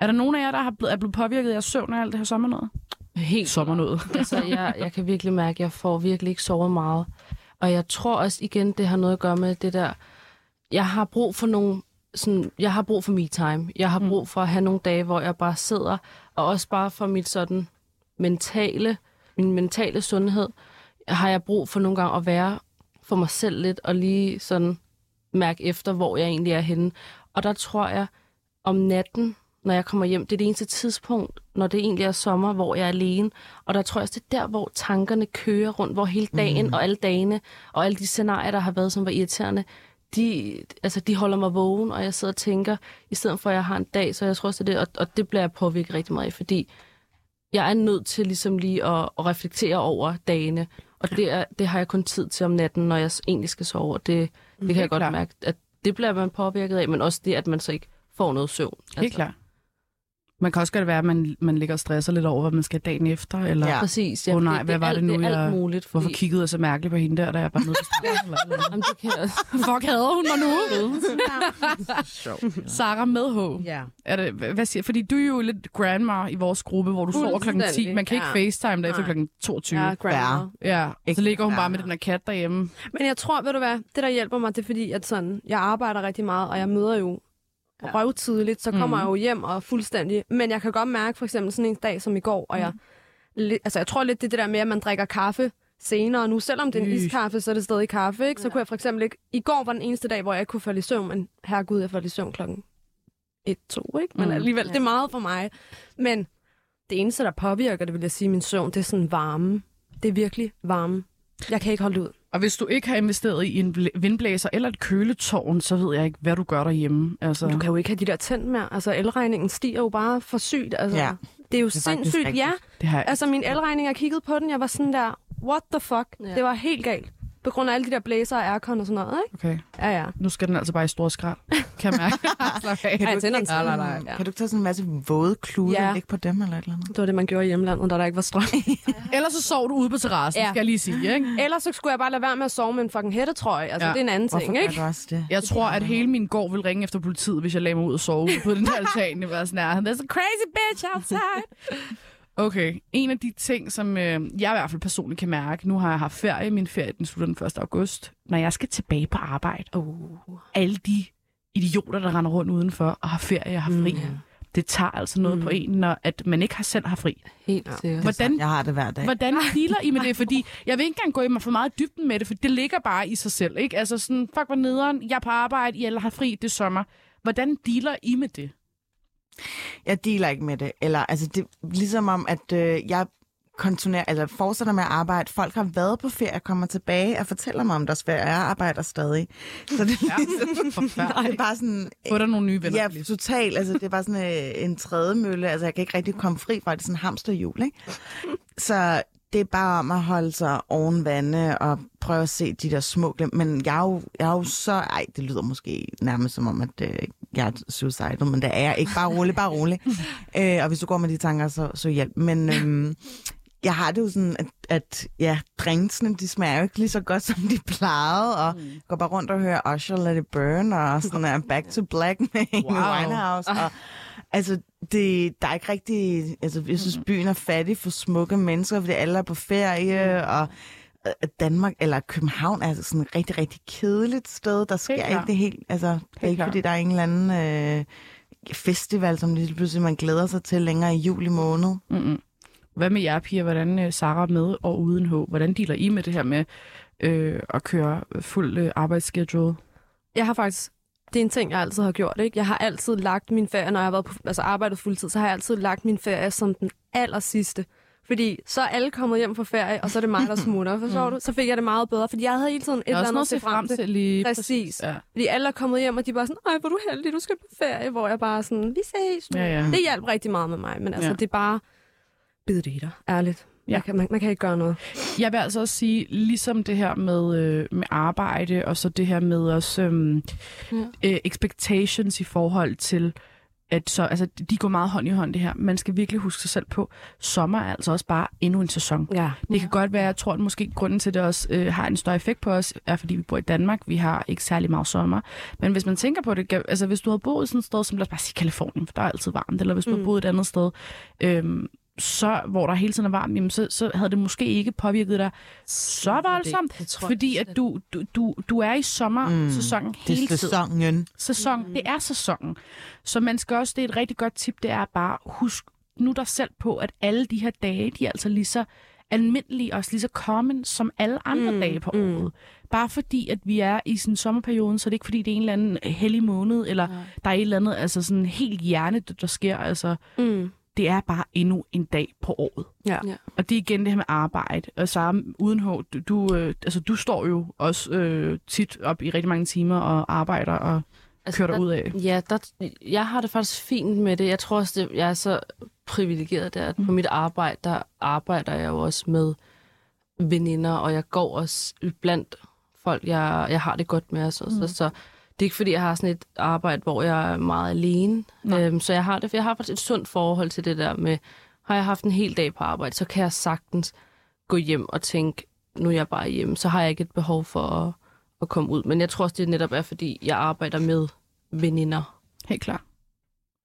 Er der nogen af jer, der har blevet, er blevet påvirket af søvn af alt det her sommernoget? Helt Sommernoget. altså, jeg, jeg kan virkelig mærke, at jeg får virkelig ikke sovet meget. Og jeg tror også igen, det har noget at gøre med det der... Jeg har brug for nogle... Sådan, jeg har brug for me time. Jeg har brug for at have nogle dage, hvor jeg bare sidder, og også bare for mit sådan mentale, min mentale sundhed, har jeg brug for nogle gange at være for mig selv lidt, og lige sådan mærke efter, hvor jeg egentlig er henne. Og der tror jeg, om natten, når jeg kommer hjem, det er det eneste tidspunkt, når det egentlig er sommer, hvor jeg er alene. Og der tror jeg også, det er der, hvor tankerne kører rundt, hvor hele dagen mm. og alle dagene, og alle de scenarier, der har været, som var irriterende, de, altså, de holder mig vågen, og jeg sidder og tænker, i stedet for, at jeg har en dag, så jeg tror også, det og, og det bliver jeg påvirket rigtig meget af, fordi jeg er nødt til ligesom lige at, at reflektere over dagene, og det, er, det har jeg kun tid til om natten, når jeg egentlig skal sove, og det, det kan jeg godt klart. mærke, at det bliver man påvirket af, men også det, at man så ikke får noget søvn. Helt klart. Man kan også godt være, at man, man ligger og stresser lidt over, hvad man skal dagen efter, eller Ja. ja. Præcis. Åh nej, hvad er var alt, det nu, det er alt jeg- muligt. hvorfor fordi- kiggede jeg så mærkeligt på hende der, da jeg eller andet? Jamen, det kan. Fuck, hader hun mig nu? Sara med H. Ja. Er det, hvad siger, fordi du er jo lidt grandma i vores gruppe, hvor du sover klokken 10. Fuldstændig, Man kan ikke ja. facetime dig efter klokken 22. Ja, Ja, grandma. ja. og så ligger hun bare med den der kat derhjemme. Men jeg tror, ved du hvad, det der hjælper mig, det er fordi, at sådan, jeg arbejder rigtig meget, og jeg møder jo ja. røvtidligt, så kommer Mhm. mm. jeg jo hjem og fuldstændig... Men jeg kan godt mærke, for eksempel sådan en dag som i går, og jeg... Lidt, altså, jeg tror lidt, det er det der med, at man drikker kaffe senere nu. Selvom det er en iskaffe, så er det stadig kaffe, ikke? Så kunne jeg for eksempel ikke... I går var den eneste dag, hvor jeg ikke kunne falde i søvn, men herregud, jeg faldt i søvn klokken 1-2, ikke? Men Mm. alligevel, det er meget for mig. Men det eneste, der påvirker det, vil jeg sige, min søvn, det er sådan varme. Det er virkelig varme. Jeg kan ikke holde det ud. Og hvis du ikke har investeret i en bl- vindblæser eller et køletårn, så ved jeg ikke, hvad du gør derhjemme. Altså, Du kan jo ikke have de der tændt mere. Altså, elregningen stiger jo bare for sygt. Altså, Ja. Det er jo er faktisk sindssygt. Ja, det har jeg altså min elregning, jeg kiggede på den, jeg var sådan der, what the fuck? Ja. Det var helt galt. På grund af alle de der blæser og aircon og sådan noget, ikke? Okay, Ja, ja. nu skal den altså bare i stor skrald. Kan jeg mærke. Slap af. Ej, jeg tænder den Nej, nej, nej. Ja. Kan du ikke tage sådan en masse våde klude Ja. og lægge på dem eller et eller andet? Det var det, man gjorde i hjemlandet, da der ikke var strøm. Ellers så sov du ude på terrassen, Ja. skal jeg lige sige. Ikke? Ellers så skulle jeg bare lade være med at sove med en fucking hættetrøje. Altså, Ja. det er en anden Hvorfor ting, ikke? også det? Jeg tror, at hele min gård vil ringe efter politiet, hvis jeg lagde mig ud og sove på den der altan. Det var sådan her, there's a crazy bitch outside. Okay, en af de ting, som øh, jeg i hvert fald personligt kan mærke, nu har jeg haft ferie, min ferie den slutter den 1. august, når jeg skal tilbage på arbejde, Uh. alle de idioter, der render rundt udenfor og har ferie og har fri, mm. det tager altså noget mm. på en, når at man ikke har selv har fri. Helt sikkert. Hvordan Jeg har det hver dag. Hvordan dealer I med det? Fordi jeg vil ikke engang gå i mig for meget dybden med det, for det ligger bare i sig selv. Ikke? Altså sådan, fuck hvor nederen, jeg er på arbejde, I alle har fri, det er sommer. Hvordan dealer I med det? Jeg dealer ikke med det. Eller, altså, det er ligesom om, at øh, jeg kontinuer, eller fortsætter med at arbejde. Folk har været på ferie, kommer tilbage og fortæller mig om deres ferie. Jeg arbejder stadig. Så det, Ja, det forfærdeligt. er bare sådan... Få dig nogle nye venner. Ja, totalt. Altså, det er bare sådan øh, en tredje mølle. Altså, jeg kan ikke rigtig komme fri fra det. er sådan hamsterhjul, ikke? Så det er bare om at holde sig oven vande og prøve at se de der små glimt. Men jeg er jo, jeg er jo så... Ej, det lyder måske nærmest som om, at øh, jeg er suicidal, men det er jeg ikke. Bare rolig, bare rolig. øh, og hvis du går med de tanker, så, så hjælp. Men øhm, jeg har det jo sådan, at, at ja, drinksene, de smager jo ikke lige så godt, som de plejede. Og mm. går bare rundt og hører Usher Let It Burn, og sådan er Back to Black med Wow. Winehouse. Og, altså, det, der er ikke rigtig... Altså, jeg synes, byen er fattig for smukke mennesker, fordi alle er på ferie, og øh, Danmark, eller København er altså sådan et rigtig, rigtig kedeligt sted. Der sker klart. ikke det helt... Altså, det er ikke, fordi der er en eller anden øh, festival, som lige pludselig man glæder sig til længere i juli måned. Mm-mm. Hvad med jer, piger? Hvordan øh, Sarah med og uden H? Hvordan dealer I med det her med øh, at køre fuld øh, arbejdsschedule? Jeg har faktisk... Det er en ting, jeg altid har gjort, ikke? Jeg har altid lagt min ferie, når jeg har været på, altså arbejdet fuldtid, så har jeg altid lagt min ferie som den aller sidste. Fordi så er alle kommet hjem fra ferie, og så er det mig, der smutter, forstår du? Så fik jeg det meget bedre, fordi jeg havde hele tiden et er eller andet at se frem til. lige. Præcis. Ja. Fordi alle er kommet hjem, og de bare sådan, ej, hvor du heldig, du skal på ferie, hvor jeg bare sådan, vi ses. nu." Ja, ja. Det hjalp rigtig meget med mig, men altså, Ja. det er bare bid det i dig, ærligt. Ja. Man, kan, man, man kan ikke gøre noget. Jeg vil altså også sige, ligesom det her med, øh, med arbejde, og så det her med også øhm, Ja. øh, expectations i forhold til, at så, altså, de går meget hånd i hånd det her. Man skal virkelig huske sig selv på, sommer er altså også bare endnu en sæson. Ja. Det kan godt være, jeg tror, at måske grunden til, at det også øh, har en større effekt på os, er fordi vi bor i Danmark. Vi har ikke særlig meget sommer. Men hvis man tænker på det, altså hvis du havde boet sådan et sted, som lad os bare sige Kalifornien, for der er altid varmt, eller hvis du mm. havde boet et andet sted, øhm, så, hvor der hele tiden er varmt, jamen, så, så havde det måske ikke påvirket dig så voldsomt, det tror jeg fordi at du, du, du, du er i sommersæsonen mm, Det hele er tiden sæsonen. sæson. Mm. Det er sæsonen. Så man skal også, det er et rigtig godt tip, det er bare, husk nu dig selv på, at alle de her dage, de er altså lige så almindelige, også lige så common som alle andre mm. dage på året. Bare fordi, at vi er i sådan sommerperioden, så er det ikke fordi, det er en eller anden hellig måned, eller ja. der er et eller andet, altså sådan helt hjernedødt, der sker. Altså, Mm. Det er bare endnu en dag på året. Ja. Ja. Og det er igen det her med arbejde. Og så uden H, du, du, øh, altså, du står jo også øh, tit op i rigtig mange timer og arbejder og kører dig der, ud af. Ja, der, jeg har det faktisk fint med det. Jeg tror også, det, jeg er så privilegeret der, at på mit arbejde, der arbejder jeg jo også med veninder, og jeg går også blandt folk, jeg, jeg har det godt med. Så, mm. så, så det er ikke, fordi jeg har sådan et arbejde, hvor jeg er meget alene. Nej. Øhm, så jeg har det, jeg har faktisk et sundt forhold til det der med, har jeg haft en hel dag på arbejde, så kan jeg sagtens gå hjem og tænke, nu er jeg bare hjemme. Så har jeg ikke et behov for at, at komme ud. Men jeg tror også, det netop er, fordi jeg arbejder med veninder. Helt klart.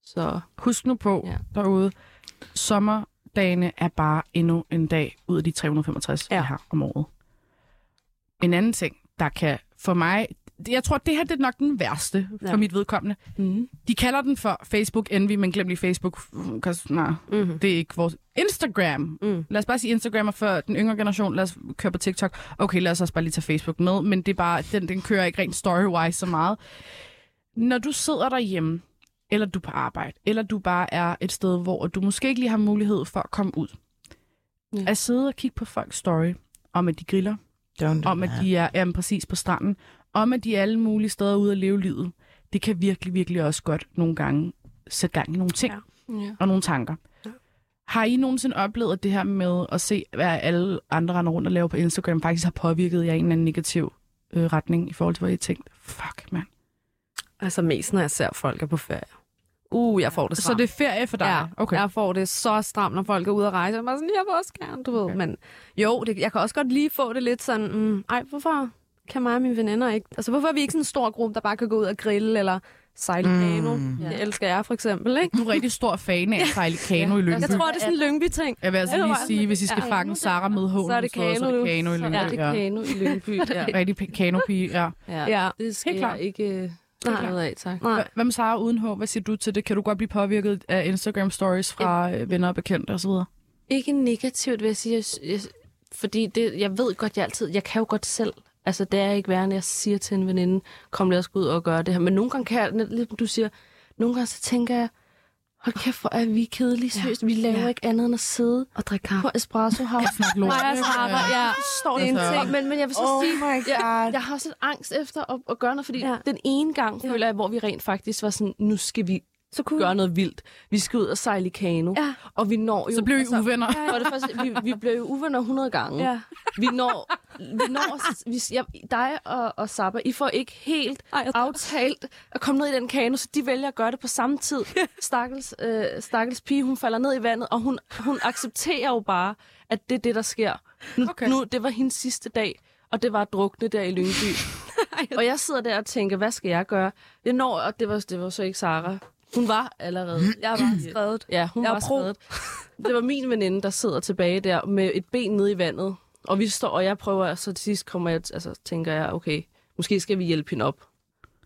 Så Husk nu på Ja. derude, sommerdagene er bare endnu en dag ud af de 365, ja. Ja. vi har om året. En anden ting, der kan for mig... Jeg tror, det her det er nok den værste for Ja. mit vedkommende. mm. De kalder den for Facebook Envy, men glem lige Facebook. Nej, Mm-hmm. det er ikke vores... Instagram. Mm. Lad os bare sige Instagram er for den yngre generation. Lad os køre på TikTok. Okay, lad os også bare lige tage Facebook med, men det er bare, den, den kører ikke rent story-wise så meget. Når du sidder derhjemme, eller du er på arbejde, eller du bare er et sted, hvor du måske ikke lige har mulighed for at komme ud. Ja. At sidde og kigge på folks story, om at de griller, Don't do om at de er jamen, præcis på stranden, om at de er alle mulige steder ude at leve livet. Det kan virkelig, virkelig også godt nogle gange sætte gang i nogle ting Ja. ja. og nogle tanker. Ja. Har I nogensinde oplevet det her med at se, hvad alle andre render rundt og laver på Instagram, faktisk har påvirket jer i en eller anden negativ øh, retning i forhold til, hvad I tænkte? Fuck, mand. Altså mest, når jeg ser folk er på ferie. Uh, jeg får det Så stramt. det er ferie for dig? Ja, okay. jeg får det så stramt, når folk er ude at rejse. Jeg er sådan, jeg vil også gerne, du ved. Okay. Men jo, det, jeg kan også godt lige få det lidt sådan, mm, ej, hvorfor kan mig og mine veninder ikke... Altså, hvorfor er vi ikke sådan en stor gruppe, der bare kan gå ud og grille eller sejle Mm. kano? Ja. Det elsker jeg for eksempel, ikke? Du er rigtig stor fan af at sejle kano i Lyngby. Jeg tror, det er sådan en Lyngby-ting. Jeg vil altså lige sige, hvis I skal Ja. fange Sarah med hånden, Så er det så er kano, det kano i Lyngby. Ja, det er kano i Lyngby. Ja. Rigtig kanopige, ja. Ja. Ja. Det skal Helt klart. jeg ikke øh, Nej. noget af, tak. Nej. Hva- Hvad med Sarah uden hår? Hvad siger du til det? Kan du godt blive påvirket af Instagram stories fra øh, venner og bekendte osv.? Ikke negativt, vil jeg sige. Jeg, jeg, fordi det, jeg ved godt, jeg altid... Jeg kan jo godt selv. Altså, det er ikke værre, jeg siger til en veninde, kom lad os gå ud og gøre det her. Men nogle gange kan jeg, net- lidt som du siger, nogle gange så tænker jeg, hold kæft, hvor er vi kedelige, seriøst. Vi laver Ja. ikke andet end at sidde Og drikke kaffe. på Espresso House. Snak lort. Nej, jeg Sarah, ja. Står Det en Altså, ting. Men, men jeg vil så Oh sige, jeg, jeg har også lidt angst efter at, at gøre noget, fordi Ja. ja. den ene gang Ja. føler jeg, hvor vi rent faktisk var sådan, nu skal vi Så kunne gøre noget vildt. Vi skal ud og sejle i kano, Ja. og vi når jo... Så blev I uvenner. For det første, vi, vi blev jo uvenner 100 gange. Ja. Vi når, vi når vi, jeg, dig og, og Sabba, I får ikke helt Ej, aftalt at komme ned i den kano, så de vælger at gøre det på samme tid. Stakkels, øh, stakkels pige, hun falder ned i vandet, og hun, hun accepterer jo bare, at det er det, der sker. Nu, Okay. nu, det var hendes sidste dag, og det var at drukne der i Lyngby. og jeg sidder der og tænker, hvad skal jeg gøre? Jeg når, og det var, det var så ikke Sara. Hun var allerede. Jeg var skrevet. Ja, hun Jeg var pro. skrevet. Det var min veninde, der sidder tilbage der med et ben nede i vandet. Og vi står, og jeg prøver, så til sidst kommer jeg, altså tænker jeg, okay, måske skal vi hjælpe hende op.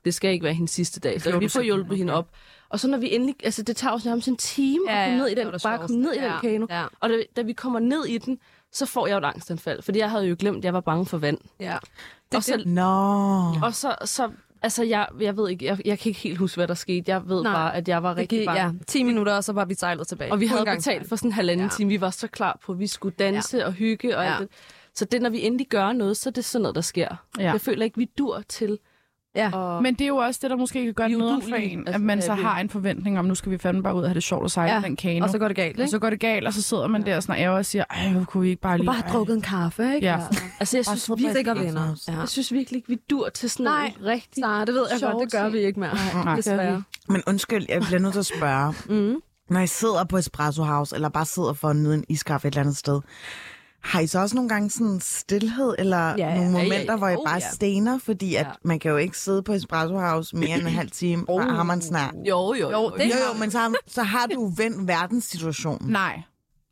Det skal ikke være hendes sidste dag. Så vi får hjulpet hende op. Og så når vi endelig, altså det tager jo nærmest en time at komme ned i den, bare komme ned i den kano. Ja. Og da, da vi kommer ned i den, så får jeg jo et angstanfald, fordi jeg havde jo glemt, at jeg var bange for vand. ja. og så, Nå. og så, så altså jeg, jeg ved ikke, jeg, jeg kan ikke helt huske, hvad der skete. Jeg ved Nej. bare, at jeg var rigtig gik, bange. ja, 10 minutter, og så var vi sejlet tilbage. Og vi havde betalt for sådan en halvanden Ja. time. Vi var så klar på, at vi skulle danse ja. og hygge og Ja. alt det. Så det, når vi endelig gør noget, så er det sådan noget, der sker. Ja. Jeg føler ikke, vi dur til. Ja. Og, Men det er jo også det, der måske kan gøre Vi noget for en, at Altså, man ja, så vi- har en forventning om, nu skal vi fandme bare ud og have det sjovt og sejle Ja, ja. den kano. Og så går det galt, og ikke? så går det galt, og så sidder man der sådan og ærger og siger, ej, hvor kunne vi ikke bare lige... bare have drukket en kaffe, ikke? Ja. altså, jeg synes, virkelig, Sikker Espresso venner. Ja. jeg synes virkelig ikke, vi dur til sådan Nej. noget rigtig Nej, det ved jeg godt, det gør vi ikke mere. Nej. Desværre. Men undskyld, jeg bliver nødt til at spørge. Mm. Når I sidder på Espresso House, eller bare sidder for at nyde en iskaffe et eller andet sted, har I så også nogle gange sådan stillhed, eller Ja, ja, ja. nogle Ja, ja, momenter, ja. hvor I Oh, bare ja. stener? Fordi at Ja. man kan jo ikke sidde på Espresso House mere end en halv time, oh. har man snart. Jo, jo, jo. det- Jo, jo, men så, har- så har du vendt verdenssituationen. Nej,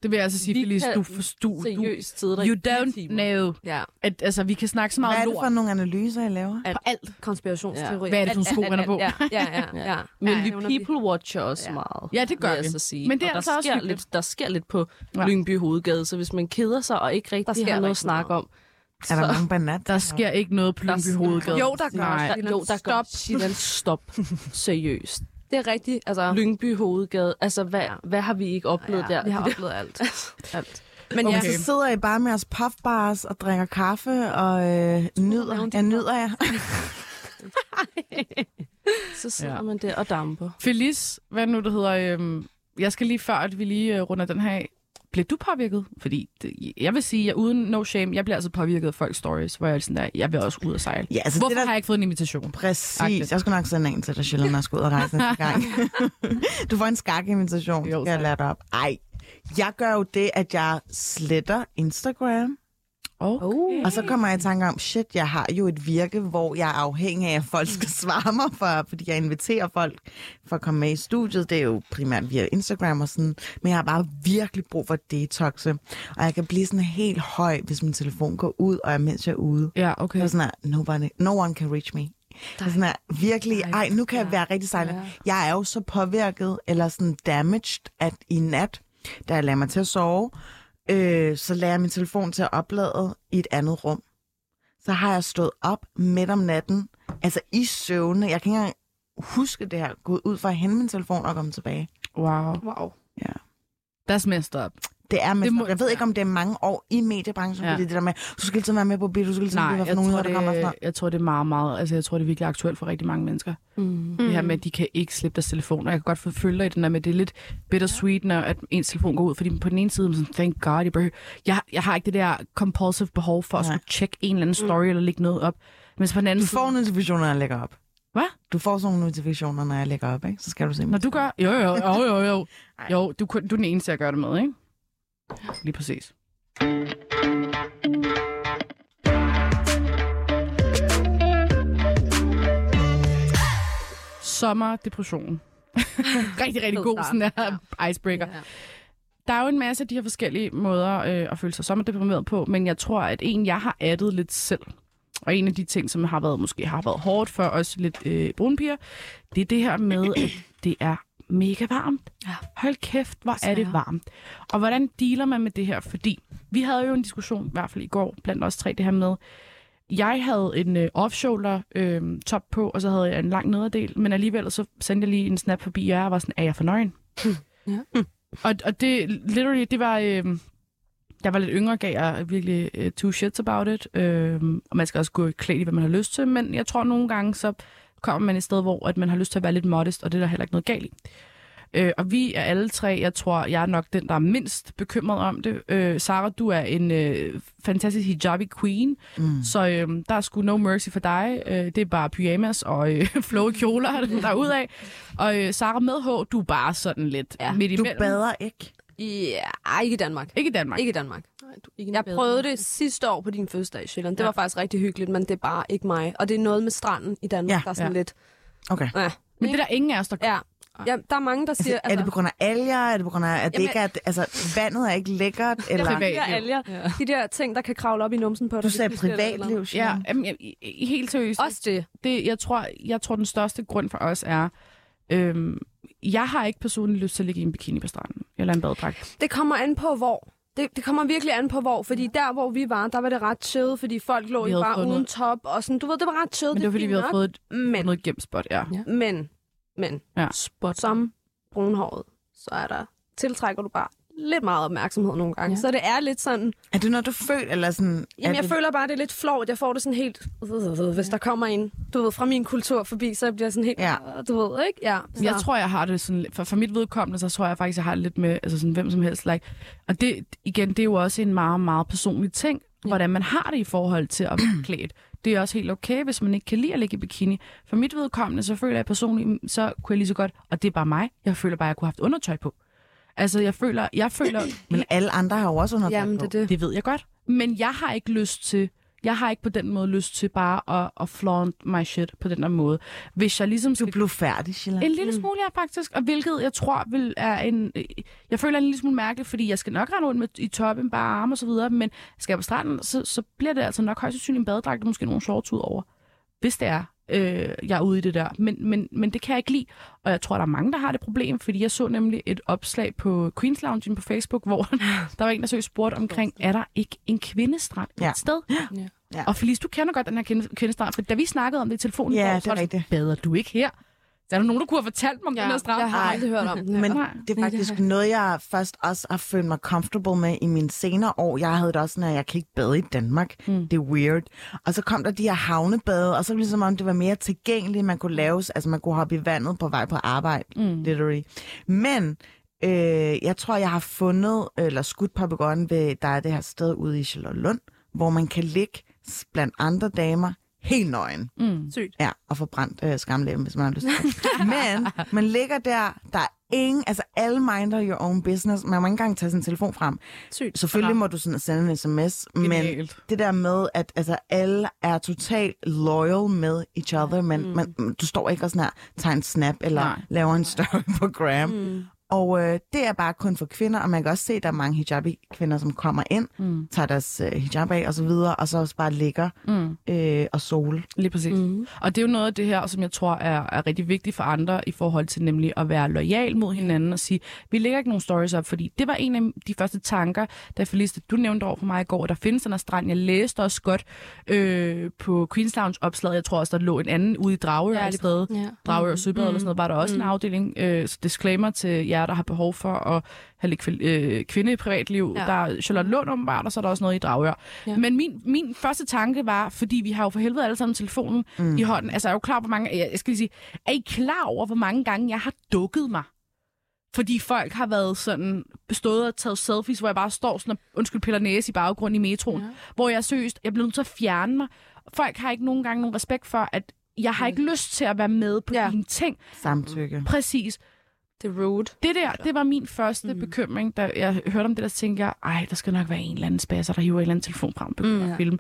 det vil jeg altså sige, Vi Felice, du, forstår, du, seriøst sidde der you don't know. Ja. At, altså, vi kan snakke så Hvad meget er det lort. for nogle analyser, I laver? At alt konspirationsteori. Hvad er det for nogle sko, han er på? Ja, ja, ja. ja. Men ja, vi people watcher også Ja. ja. meget. Ja, det gør jeg vi. Så sige. Men det er og altså der også sker hyggeligt. lidt, Der sker lidt på Ja. ja. Lyngby Hovedgade, så hvis man keder sig og ikke rigtig sker har noget at snakke om, Er der mange banat? Der sker ikke noget på Lyngby Hovedgade. Jo, der gør. Nej. der, jo, der Stop. går Silan, stop. Seriøst. Det er rigtigt. Altså, Lyngby Hovedgade. Altså, hvad, hvad har vi ikke oplevet ja, der? vi har oplevet alt. alt. Men Okay. ja, Så sidder I bare med jeres puffbars og drikker kaffe og øh, nyder. Jeg nyder jer. Så sidder Ja. man der og damper. Felice, hvad nu det hedder, øhm, jeg skal lige før, at vi lige øh, runder den her af, Blev du påvirket? Fordi det, jeg vil sige, at uden no shame, jeg bliver altså påvirket af folks stories, hvor jeg er sådan der, jeg vil også ud og sejle. Ja, altså Hvorfor det der, har jeg ikke fået en invitation? Præcis. Agtigt. Jeg skulle nok sende en til dig, Sheila, når jeg skal ud og rejse næste gang. du får en skak-invitation, Jo, skal jeg lære dig op. Ej, jeg gør jo det, at jeg sletter Instagram. Oh. Oh. Og så kommer jeg i tanke om, shit, jeg har jo et virke, hvor jeg er afhængig af, at folk skal svare mig, for, fordi jeg inviterer folk for at komme med i studiet. Det er jo primært via Instagram og sådan. Men jeg har bare virkelig brug for detoxe. Og jeg kan blive sådan helt høj, hvis min telefon går ud, og jeg mens jeg er ude. Ja, okay. er sådan her, nobody, no one can reach me. Det er sådan her, virkelig, ej, nu kan jeg være rigtig sejlet. Jeg er jo så påvirket, eller sådan damaged, at i nat, da jeg lagde mig til at sove, øh, så lagde jeg min telefon til at oplade i et andet rum. Så har jeg stået op midt om natten, altså i søvne. Jeg kan ikke engang huske det her, gået ud for at hente min telefon og komme tilbage. Wow. Wow. That's messed up. Det er med, Det må- jeg ved ikke, om det er mange år i mediebranchen, Ja. ja. fordi det der med, du skal altid være med på bil, du skal altid jeg for nogle tror, der kommer. og sådan det, noget. jeg tror, det er meget, meget... Altså, jeg tror, det er virkelig aktuelt for rigtig mange mennesker. Mm. Det her med, at de kan ikke slippe deres telefon. Og jeg kan godt følge dig i den der med, det er lidt bittersweet, når at ens telefon går ud. Fordi på den ene side, er man sådan, thank God, jeg, behøver, jeg, jeg har ikke det der compulsive behov for at Nej. skulle tjekke en eller anden story mm. eller lægge noget op. Men så på den anden Du får side... notifikationer, når jeg lægger op. Hvad? Du får sådan nogle notifikationer, når jeg lægger op, ikke? Så skal du se Når du gør... Jo, jo, jo, jo, jo. Jo, du, du er den eneste, jeg gør det med, ikke? Lige præcis. Sommerdepression. rigtig, rigtig god sådan der icebreaker. Ja. Der er jo en masse af de her forskellige måder øh, at føle sig sommerdeprimeret på, men jeg tror, at en, jeg har addet lidt selv, og en af de ting, som har været måske har været hårdt for os lidt øh, brunpiger, det er det her med, at det er mega varmt. Ja. Hold kæft, hvor er det varmt. Og hvordan dealer man med det her? Fordi vi havde jo en diskussion, i hvert fald i går, blandt os tre, det her med, jeg havde en øh, off-shoulder øh, top på, og så havde jeg en lang nederdel, men alligevel så sendte jeg lige en snap forbi jer og var sådan, er jeg for nøgen? Ja. Og, og det, literally, det var... Øh, jeg var lidt yngre, gav jeg virkelig uh, two shits about it. Øh, og man skal også gå klædt i, hvad man har lyst til. Men jeg tror, nogle gange, så kommer man et sted, hvor at man har lyst til at være lidt modest, og det er der heller ikke noget galt i. Øh, og vi er alle tre, jeg tror, jeg er nok den, der er mindst bekymret om det. Øh, Sara, du er en øh, fantastisk hijabi queen, mm. så øh, der er sgu no mercy for dig. Øh, det er bare pyjamas og øh, flow kjoler derudad. Og øh, Sara med H, du er bare sådan lidt ja, midt Du imellem. bader ikke. Ja, ej, ikke i Danmark. Ikke i Danmark. Ikke i Danmark. Nej, du, ikke Jeg bedre. prøvede det sidste år på din fødselsdag i Sjælland. Det Ja. var faktisk rigtig hyggeligt, men det er bare ikke mig. Og det er noget med stranden i Danmark, Ja. der er sådan Ja. lidt... Okay. Ja. Men det er der ingen af os, der Ja. ja, der er mange, der siger... Altså, er det på grund af alger? Er det på grund af, at det Jamen- ikke er, altså, vandet er ikke lækkert? Eller? privat. de der alger, Ja. de der ting, der kan kravle op i numsen på dig. Du sagde det, privatliv, Ja, jamen, jeg, i- i- helt seriøst. Også det. det, jeg, tror, jeg tror, den største grund for os er, øhm, jeg har ikke personligt lyst til at ligge i en bikini på stranden, eller en badedragt. Det kommer an på, hvor. Det, det kommer virkelig an på, hvor. Fordi der, hvor vi var, der var det ret chill, fordi folk lå jo havde bare fået uden top. Og sådan, du ved, det var ret chill. Men det var, fordi vi havde nok. fået et, Men, noget gemt spot, ja. Ja. men, men, Ja. Spot. som brunhåret, så er der, tiltrækker du bare lidt meget opmærksomhed nogle gange. Ja. Så det er lidt sådan, Er det noget, du føler? Eller sådan, Jamen, jeg det, føler bare, det er lidt flot. Jeg får det sådan helt... Hvis der kommer en, du ved, fra min kultur forbi, så bliver jeg sådan helt... Ja. Du ved, ikke? Ja. Så. Jeg tror, jeg har det sådan, for, for mit vedkommende, så tror jeg faktisk, jeg har det lidt med, altså sådan, hvem som helst. Like. Og det, igen, det er jo også en meget, meget personlig ting, ja. hvordan man har det i forhold til at være klædt. Det er også helt okay, hvis man ikke kan lide at ligge i bikini. For mit vedkommende, så føler jeg personligt, så kunne jeg lige så godt, og det er bare mig, jeg føler bare, at jeg kunne have haft undertøj på. Altså, jeg føler, jeg føler, Men alle andre har jo også undertøj Jamen, det det. Det ved jeg godt. Men jeg har ikke lyst til, jeg har ikke på den måde lyst til bare at, at flaunt my shit på den der måde. Hvis jeg ligesom Du skal... blev færdig, Sheila. En lille smule, ja, faktisk. Og hvilket jeg tror vil er en... Jeg føler en lille smule mærkeligt, fordi jeg skal nok rende rundt med, i toppen, bare arme og så videre, men skal jeg på stranden, så, så bliver det altså nok højst sandsynligt en badedragt og måske nogle shorts ud over. Hvis det er, øh, jeg er ude i det der. Men, men, men det kan jeg ikke lide. Og jeg tror, der er mange, der har det problem, fordi jeg så nemlig et opslag på Queens Lounge på Facebook, hvor der var en, der så spurgte omkring, er der ikke en kvindestrand et Ja. sted? Ja. Ja. Og Felice, du kender godt den her kvinde- kvindestrand, for da vi snakkede om det i telefonen, Ja, går, det så er var sådan, rigtigt. bader du ikke her? Så er der nogen, der kunne have fortalt mig om den her strand? jeg har Ej. aldrig hørt om den. Men det er faktisk noget, jeg først også har følt mig comfortable med i mine senere år. Jeg havde det også sådan, at jeg kan ikke bade i Danmark. Mm. Det er weird. Og så kom der de her havnebade, og så var det ligesom om, det var mere tilgængeligt. Man kunne lave, altså man kunne hoppe i vandet på vej på arbejde, mm. literally. Men Øh, jeg tror, jeg har fundet, eller skudt papegøjen ved, der er det her sted ude i Charlottenlund, hvor man kan ligge blandt andre damer helt nøgen. Mm. Sygt. Ja, og få brændt øh, skamlæben, hvis man har lyst til. Men man ligger der, der er ingen, altså alle minder your own business. Man må ikke engang tage sin telefon frem. Sygt. Selvfølgelig må du sådan sende en sms, men Genialt. det der med, at altså, alle er totalt loyal med each other, men mm. man, du står ikke og sådan her, tager en snap eller. Nej. laver en story på Gram. Mm. Og øh, det er bare kun for kvinder, og man kan også se, at der er mange hijabi-kvinder, som kommer ind, mm. tager deres øh, hijab af og så videre, og så også bare ligger Mm. øh, og sole. Lige præcis. Mm. Og det er jo noget af det her, som jeg tror er, er rigtig vigtigt for andre i forhold til nemlig at være lojal mod hinanden og sige, vi lægger ikke nogen stories op, fordi det var en af de første tanker, da Felice, du nævnte over for mig i går, at der findes den her strand. Jeg læste også godt øh, på Queen's Lounge opslaget, jeg tror også, der lå en anden ude i Dragør Ja, et sted. Ja. Dragør og Søbad mm. eller sådan noget, var der også mm. en afdeling. Øh, så disclaimer til jer, der har behov for at have lidt øh, kvinde i privatliv. Ja. Der er Charlotte Lund åbenbart, og så er der også noget i Dragør. Ja. Men min, min første tanke var, fordi vi har jo for helvede alle sammen telefonen mm. i hånden. Altså, er jo klar, hvor mange... Jeg skal lige sige, er I klar over, hvor mange gange jeg har dukket mig? Fordi folk har været sådan bestået og taget selfies, hvor jeg bare står sådan og, undskyld, piller næse i baggrunden i metroen. Ja. Hvor jeg seriøst, jeg bliver nødt til at fjerne mig. Folk har ikke nogen gange nogen respekt for, at jeg har ikke lyst til at være med på ja. dine ting. Samtykke. Præcis. Det er rude. Det der, det var min første mm. bekymring, da jeg hørte om det, der tænkte jeg, ej, der skal nok være en eller anden spasser, der hiver en eller anden telefon frem og begynder Mm. at filme.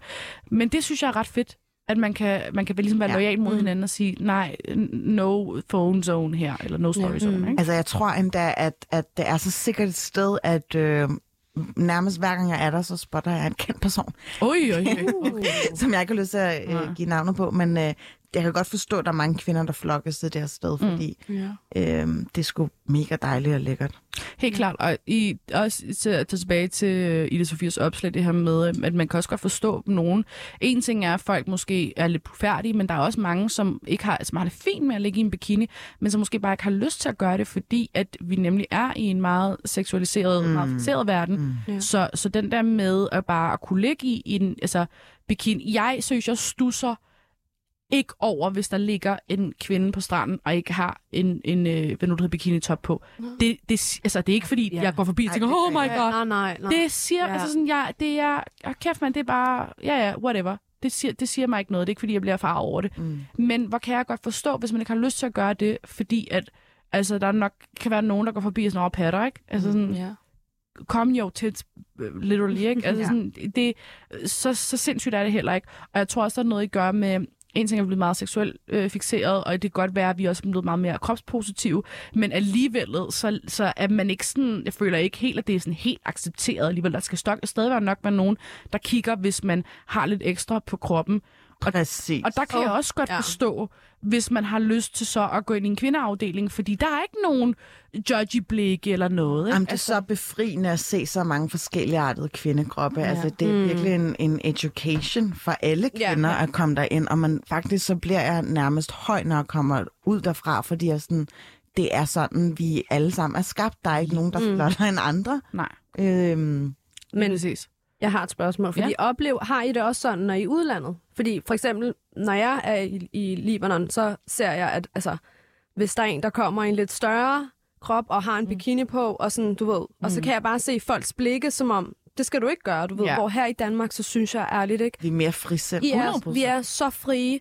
Men det synes jeg er ret fedt, at man kan, man kan vel ligesom være Ja. ja. lojal mod mm. hinanden og sige, nej, no phone zone her, eller no story Ja. zone. Mm. Ikke? Altså, jeg tror endda, at, at det er så sikkert et sted, at øh, nærmest hver gang jeg er der, så spotter jeg en kendt person, Oj, oj, oj. som jeg ikke har lyst til at øh, give navnet på, men øh, jeg kan godt forstå, at der er mange kvinder, der flokkes til det her sted, fordi Ja. øh, det er sgu mega dejligt og lækkert. Helt klart. Og i, også til at tage tilbage til øh, Ida Sofias opslag, det her med, at man kan også godt forstå nogen. En ting er, at folk måske er lidt færdige, men der er også mange, som ikke har, som har det fint med at ligge i en bikini, men som måske bare ikke har lyst til at gøre det, fordi at vi nemlig er i en meget seksualiseret, mm. meget fixeret verden. Mm. Så, så den der med at bare at kunne ligge i en altså, bikini. Jeg synes, jeg stusser ikke over, hvis der ligger en kvinde på stranden, og ikke har en, en øh, hvad nu det hedder, bikini-top på. Det, det, altså, det er ikke fordi, Ja. jeg går forbi og tænker, oh my god. Nej, nej, nej. Det siger, Ja. altså sådan, jeg, det er, oh, kæft man, det er bare, ja ja, whatever. Det siger, det siger mig ikke noget. Det er ikke fordi, jeg bliver far over det. Mm. Men hvor kan jeg godt forstå, hvis man ikke har lyst til at gøre det, fordi at, altså, der nok kan være nogen, der går forbi og sådan, over patter, ikke? Altså sådan, Ja. kom jo til literally, ikke? Altså Ja. sådan, det, så, så sindssygt er det heller ikke. Og jeg tror også, der er noget, I gør med, en ting er blevet meget seksuelt øh, fixeret, og det kan godt være, at vi også er blevet meget mere kropspositive, men alligevel, så, så er man ikke sådan, jeg føler ikke helt, at det er sådan helt accepteret alligevel. Der skal stok, stadig være nok være nogen, der kigger, hvis man har lidt ekstra på kroppen. Præcis. Og der kan oh, jeg også godt ja. ja. forstå, hvis man har lyst til så at gå ind i en kvindeafdeling, fordi der er ikke nogen judgy blikke eller noget. Ikke? Jamen, det er så befriende at se så mange forskellige artede kvindekroppe. Ja. Altså, det er Mm. virkelig en, en education for alle Ja. kvinder at komme derind. Og man, faktisk så bliver jeg nærmest høj, når jeg kommer ud derfra, fordi jeg sådan, det er sådan, vi alle sammen er skabt. Der er ikke nogen, der er Mm. flottere end andre. Nej, Øhm, men Men præcis. Jeg har et spørgsmål, fordi ja. oplev, har I det også sådan, når I er i udlandet? Fordi for eksempel, når jeg er i, i Libanon, så ser jeg, at altså, hvis der er en, der kommer i en lidt større krop og har en bikini på, og sådan, du ved, og så kan jeg bare se folks blikke, som om, det skal du ikke gøre, du ved. Ja. Hvor her i Danmark, så synes jeg ærligt ikke, vi er mere frisindt. I er, 100%. vi er så frie.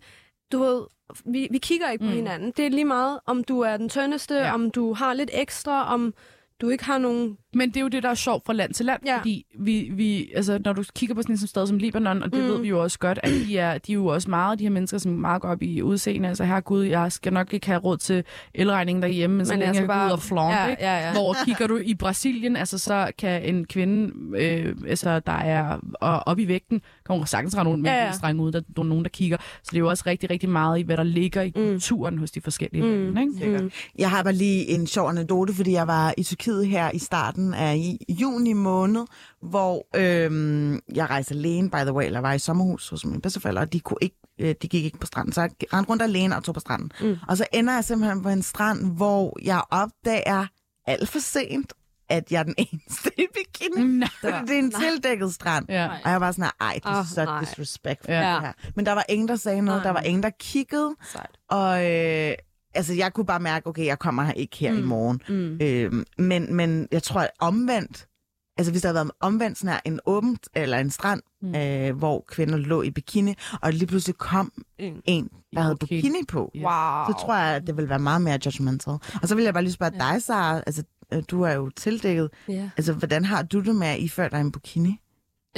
Du ved, vi, vi kigger ikke på Mm. hinanden. Det er lige meget, om du er den tyndeste. Ja. om du har lidt ekstra, om du ikke har nogen... Men det er jo det, der er sjovt fra land til land, Ja. fordi vi, vi, altså, når du kigger på sådan et sted som Libanon, og det Mm. mm. ved vi jo også godt, at de er, de er jo også meget de her mennesker, som meget går op i udseende. Altså her gud, jeg skal nok ikke have råd til elregningen derhjemme, men så Men længe altså jeg bare- gå ud og flaunt, Ja, ikke? ja, ja. Hvor kigger du i Brasilien, altså så kan en kvinde, øh, altså der er op i vægten, kan hun sagtens rende rundt med Ja, ja, streng ud, der, der er nogen, der kigger. Så det er jo også rigtig, rigtig meget i, hvad der ligger i kulturen hos de forskellige Mm. lande, ikke? Mm. Jeg har bare lige en sjov anekdote, fordi jeg var i Tyrkiet her i starten af i juni måned, hvor øhm, jeg rejste alene, by the way, eller var i sommerhus hos mine bedsteforældre, og de, kunne ikke, øh, de gik ikke på stranden, så jeg rendte rundt alene og tog på stranden. Mm. Og så ender jeg simpelthen på en strand, hvor jeg opdager alt for sent, at jeg er den eneste i bikini. Nej. Det er en tildækket strand. Ja. Og jeg var sådan, ej, det er Åh, så nej. disrespectful. Ja. det her. Men der var ingen, der sagde noget. Nej. Der var ingen, der kiggede. Sejt. Og, øh, altså jeg kunne bare mærke, okay, jeg kommer her ikke her mm. i morgen. Mm. Øhm, men, men jeg tror, at omvendt, altså hvis der havde været omvendt sådan her, en åben, eller en strand, mm. øh, hvor kvinder lå i bikini, og lige pludselig kom En. en, der havde Okay. bikini på, Ja. Wow. så tror jeg, at det vil være meget mere judgmental. Og så vil jeg bare lige spørge ja. dig, Sara, altså øh, du er jo tildækket. Ja. Altså, hvordan har du det med at iføre dig en bikini?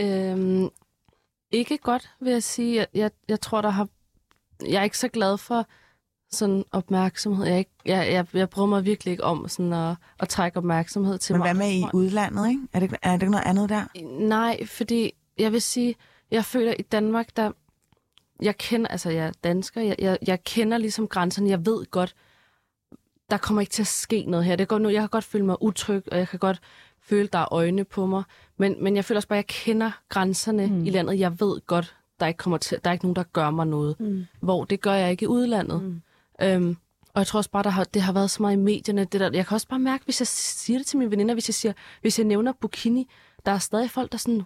Øhm, ikke godt, vil jeg sige. Jeg, jeg, jeg tror, der har... Jeg er ikke så glad for sådan opmærksomhed. Jeg, ikke, jeg, jeg, jeg bryder mig virkelig ikke om sådan at, at trække opmærksomhed til Men mig. hvad med i udlandet, ikke? Er det, er det ikke noget andet der? Nej, fordi jeg vil sige, jeg føler i Danmark, der... Jeg kender, altså jeg er dansker, jeg, jeg, jeg kender ligesom grænserne, jeg ved godt, der kommer ikke til at ske noget her. Det går nu, jeg kan godt føle mig utryg, og jeg kan godt føle, der er øjne på mig. Men, men jeg føler også bare, at jeg kender grænserne mm. i landet. Jeg ved godt, der ikke kommer til, der er ikke nogen, der gør mig noget. Mm. Hvor det gør jeg ikke i udlandet. Mm. Øhm, og jeg tror også bare, der har, det har været så meget i medierne. Det der. Jeg kan også bare mærke, hvis jeg siger det til mine veninder, hvis jeg, siger, hvis jeg nævner bikini, der er stadig folk, der er sådan,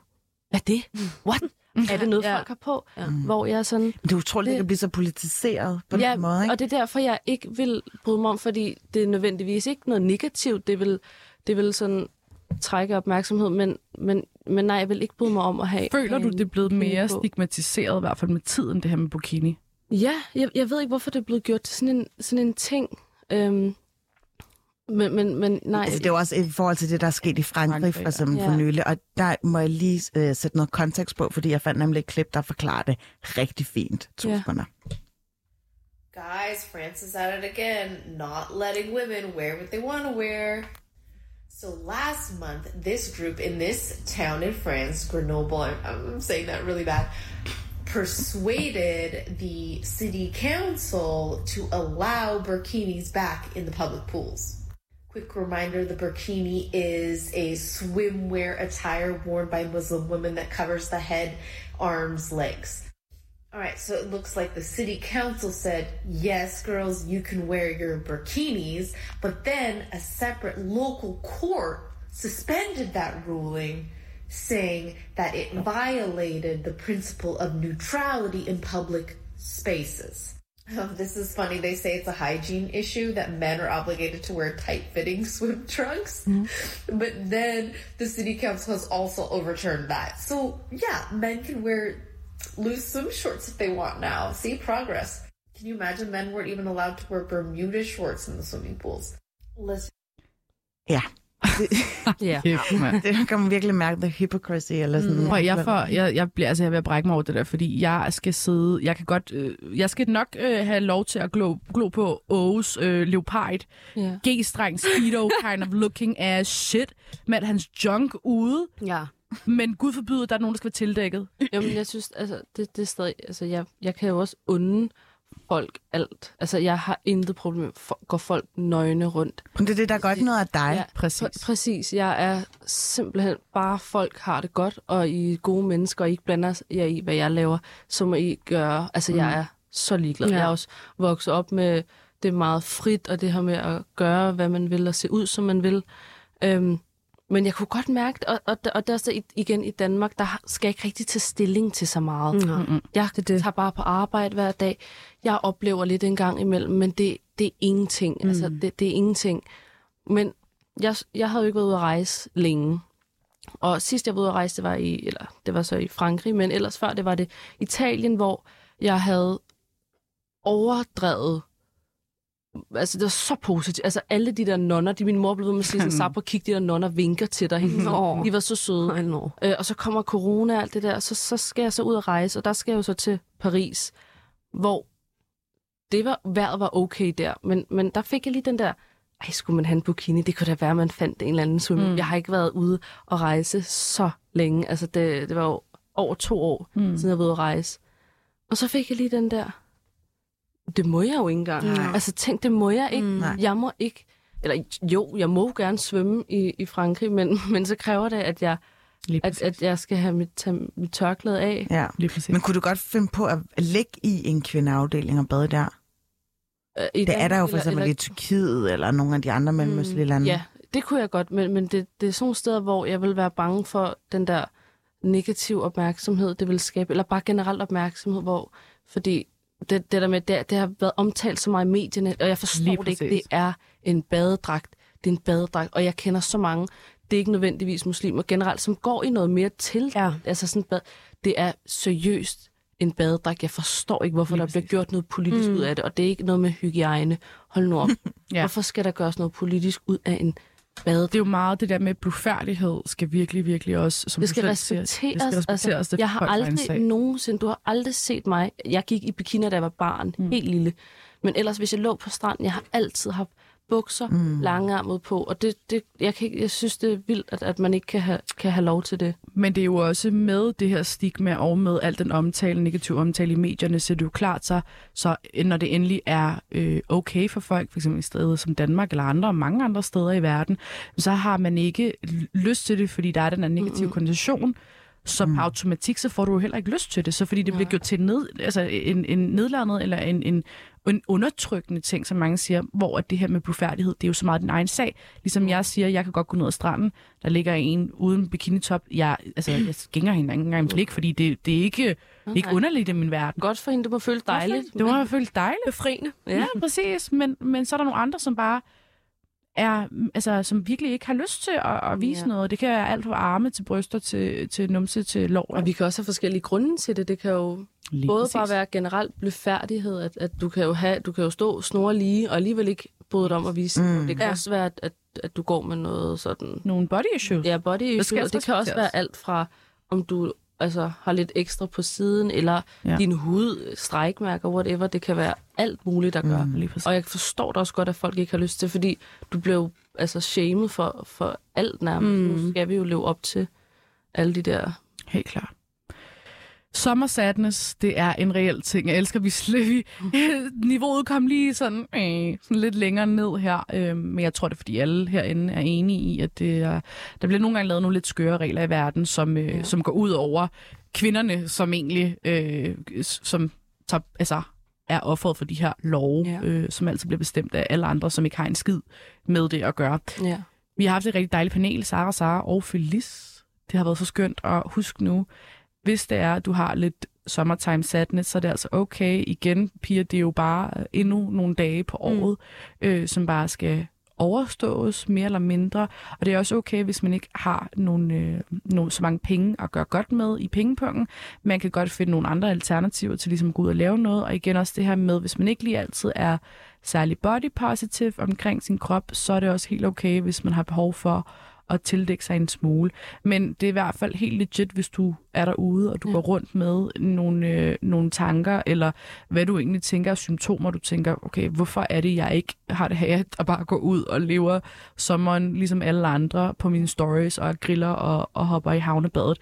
hvad er det? What? Er det noget, Ja. folk har på? Ja. Hvor jeg er sådan, Men det er utroligt, det Det- kan blive så politiseret på ja, den måde, ikke? og det er derfor, jeg ikke vil bryde mig om, fordi det er nødvendigvis ikke noget negativt. Det vil, det vil sådan trække opmærksomhed, men, men, men nej, jeg vil ikke bryde mig om at have... Føler du, det er blevet mere på. stigmatiseret, i hvert fald med tiden, det her med bikini? Ja, jeg, jeg ved ikke, hvorfor det er blevet gjort til sådan en, sådan en ting. Øhm, men, men, men nej, det er jo også i forhold til det, der er sket i Frankrig, Frankrig, for eksempel ja. for nylig. Og der må jeg lige øh, sætte noget kontekst på, fordi jeg fandt nemlig et klip, der forklarer det rigtig fint. To Ja. sekunder. Guys, France is at it again, not letting women wear what they want to wear. So last month, this group in this town in France, Grenoble, I'm, I'm saying that really bad, persuaded the city council to allow burkinis back in the public pools. Quick reminder the burkini is a swimwear attire worn by Muslim women that covers the head, arms, legs. All right, so it looks like the city council said, yes, girls, you can wear your bikinis, but then a separate local court suspended that ruling, saying that it violated the principle of neutrality in public spaces. Oh, this is funny. They say it's a hygiene issue that men are obligated to wear tight fitting swim trunks. Mm-hmm. But then the city council has also overturned that. So, yeah, men can wear loose swim shorts if they want now. See progress. Can you imagine men weren't even allowed to wear Bermuda shorts in the swimming pools? Listen. Ja. ja. Det kan man virkelig mærke, the hypocrisy, eller sådan Mm. Prøv, jeg, får, jeg, jeg bliver altså jeg at brække mig over det der, fordi jeg skal sidde, jeg kan godt, øh, jeg skal nok øh, have lov til at glo, glo på O's øh, leopard, ja. G-streng, speedo, kind of looking as shit, med at hans junk ude, Ja. men gud forbyde, der er nogen, der skal være tildækket. Jamen, jeg synes, altså, det, det er stadig, altså, jeg, jeg kan jo også unde folk alt. Altså, jeg har intet problem for, går folk nøgne rundt. Men det er det, der er godt noget af dig. Ja, Præcis. Pr- præcis. Jeg er simpelthen bare, folk har det godt, og I er gode mennesker, og I ikke blander jer i, hvad jeg laver, så må I gøre. Altså, mm. jeg er så ligeglad. Ja. Jeg er også vokset op med det meget frit, og det her med at gøre, hvad man vil, og se ud, som man vil. Øhm, men jeg kunne godt mærke, og, og, og der er så igen i Danmark, der skal jeg ikke rigtig tage stilling til så meget. Mm. Jeg det, det. tager bare på arbejde hver dag. Jeg oplever lidt en gang imellem, men det, det er ingenting. Mm. Altså, det, det er ingenting. Men jeg, jeg havde jo ikke været ude at rejse længe. Og sidst jeg var ude at rejse, det var, i, eller, det var så i Frankrig, men ellers før, det var det Italien, hvor jeg havde overdrevet Altså, det var så positivt. Altså, alle de der nonner, de min mor blev ved med at sige, så på kig, de der nonner vinker til dig. Nå. De var så søde. I know. Øh, og så kommer corona og alt det der, og så, så skal jeg så ud og rejse, og der skal jeg jo så til Paris, hvor det var, vejret var okay der, men, men der fik jeg lige den der, ej, skulle man have en bikini? Det kunne da være, man fandt en eller anden swim. Mm. Jeg har ikke været ude og rejse så længe, altså det, det var jo over to år, mm. siden jeg var ude at rejse. Og så fik jeg lige den der, det må jeg jo ikke engang. Nej. Altså tænk, det må jeg ikke. Nej. Jeg må ikke, eller jo, jeg må gerne svømme i, i Frankrig, men, men så kræver det, at jeg at, at jeg skal have mit, tage mit tørklæde af. Ja. Lige præcis. Men kunne du godt finde på at ligge i en kvindeafdeling og bade der? Øh, i Det er der jo for eller- eksempel i eller- Tyrkiet eller nogle af de andre mellemøstlige lande. Ja, det kunne jeg godt, men, men det, det er sådan nogle steder, hvor jeg vil være bange for den der negativ opmærksomhed, det vil skabe, eller bare generelt opmærksomhed, hvor, fordi det, det der med, det, det har været omtalt så meget i medierne, og jeg forstår det ikke. Det er en badedragt. Det er en badedragt, og jeg kender så mange, det er ikke nødvendigvis muslimer generelt, som går i noget mere til. Ja. Altså sådan, bad, det er seriøst en badedragt. Jeg forstår ikke, hvorfor Lige der bliver præcis. gjort noget politisk mm. ud af det, og det er ikke noget med hygiejne. Hold nu op. Ja. Hvorfor skal der gøres noget politisk ud af en badedragt? Det er jo meget det der med, at blufærdighed skal virkelig, virkelig også, som Det skal selv siger, respekteres. det skal respekteres. altså, det er jeg har aldrig nogensinde, du har aldrig set mig, jeg gik i bikini, da jeg var barn, mm. helt lille. Men ellers, hvis jeg lå på stranden, jeg har altid haft bukser, mm. langarmet på, og det, det, jeg, kan ikke, jeg synes, det er vildt, at, at man ikke kan have, kan have lov til det. Men det er jo også med det her stigma og med al den omtale, negativ omtale i medierne, så det er jo klart så, så når det endelig er øh, okay for folk, f.eks. i steder som Danmark eller andre og mange andre steder i verden, så har man ikke lyst til det, fordi der er den her negative mm. kondition, så mm. på automatik, så får du jo heller ikke lyst til det, så fordi det bliver gjort til ned, altså en, en nedlandet eller en, en, en undertrykkende ting, som mange siger, hvor at det her med blufærdighed, det er jo så meget din egen sag. Ligesom jeg siger, jeg kan godt gå ned ad stranden, der ligger en uden bikinitop, jeg, altså, jeg skænger hende ikke engang blik, fordi det, det er ikke, er ikke underligt i min verden. Godt for hende, det må føles dejligt. Det må føle dejligt. Befriende. Ja, præcis. Men, men så er der nogle andre, som bare er, altså, som virkelig ikke har lyst til at, at vise Ja. noget. Det kan være alt fra arme til bryster til, til numse til lår. Og vi kan også have forskellige grunde til det. Det kan jo Lige både præcis. bare være generelt bløfærdighed, at, at du, kan jo have, du kan jo stå snore lige, og alligevel ikke bryde dig om at vise mm. Det kan Ja. også være, at, at, at du går med noget sådan... Nogle body issues. Ja, body skal issue, og det kan også være alt fra, om du altså, har lidt ekstra på siden, eller Ja. din hud, strækmærker, whatever. Det kan være alt muligt, der gør. Lige præcis. Og jeg forstår da også godt, at folk ikke har lyst til, fordi du bliver jo altså, shamed for, for alt nærmest. Mm. Nu skal vi jo leve op til alle de der... Helt klart. Summer sadness, det er en reel ting. Jeg elsker, at vi slet, niveauet kom lige sådan, øh, sådan lidt længere ned her. Øh, men jeg tror, det er, fordi alle herinde er enige i, at det er, der bliver nogle gange lavet nogle lidt skøre regler i verden, som, øh, ja. som går ud over kvinderne, som egentlig øh, som tager, altså, er offeret for de her love, Ja. ja. øh, som altid bliver bestemt af alle andre, som ikke har en skid med det at gøre. Ja. Vi har haft et rigtig dejligt panel, Sara, Sara og Felice. Det har været så skønt, og husk nu, hvis det er, at du har lidt summertime sadness, så er det altså okay. Igen, piger, det er jo bare endnu nogle dage på året, mm. øh, som bare skal overstås, mere eller mindre. Og det er også okay, hvis man ikke har nogle, øh, nogle, så mange penge at gøre godt med i pengepunkten. Man kan godt finde nogle andre alternativer til ligesom at gå ud og lave noget. Og igen også det her med, hvis man ikke lige altid er særlig body positive omkring sin krop, så er det også helt okay, hvis man har behov for at tildække sig en smule. Men det er i hvert fald helt legit, hvis du er derude, og du ja. går rundt med nogle, øh, nogle tanker, eller hvad du egentlig tænker af symptomer. Du tænker, okay, hvorfor er det, jeg ikke har det her, at bare gå ud og lever sommeren ligesom alle andre på mine stories, og griller og, og hopper i havnebadet.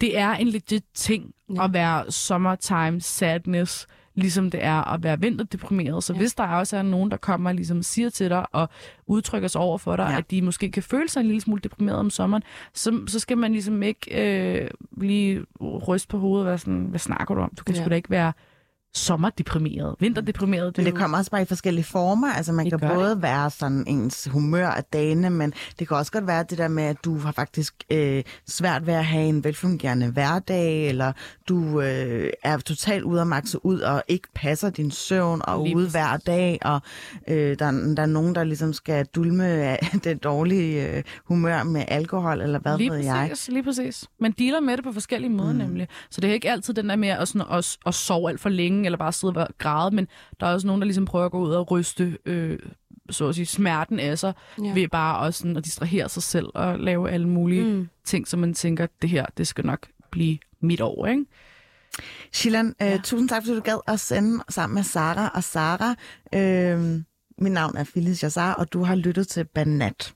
Det er en legit ting ja. at være summertime sadness, ligesom det er at være vinterdeprimeret. Så ja. hvis der også er nogen, der kommer og ligesom siger til dig og udtrykker sig over for dig, Ja. at de måske kan føle sig en lille smule deprimeret om sommeren, så, så skal man ligesom ikke øh, lige ryste på hovedet og være sådan, hvad snakker du om? Du kan. Ja. sgu da ikke være sommerdeprimeret, vinterdeprimeret. Men det er kommer også bare i forskellige former. Altså man Det kan både være sådan ens humør af dagene, men det kan også godt være det der med, at du har faktisk øh, svært ved at have en velfungerende hverdag, eller du øh, er totalt ude at makse ud og ikke passer din søvn og Lige ude præcis. hver dag, og øh, der, der er nogen, der ligesom skal dulme det dårlige øh, humør med alkohol, eller hvad lige ved præcis, jeg. Lige præcis. Man dealer med det på forskellige måder mm. nemlig. Så det er ikke altid den der med at, sådan, at, at sove alt for længe, eller bare sidde og græde, men der er også nogen, der ligesom prøver at gå ud og ryste øh, så at sige, smerten af sig, ja. Ja. ved bare også sådan at distrahere sig selv og lave alle mulige mm. ting, som man tænker, det her, det skal nok blive mit år, ikke? Shilan, øh, tusind tak, fordi du gad at sende sammen med Sara og Sara. Øh, mit navn er Phyllis Jassar, og du har lyttet til Banat.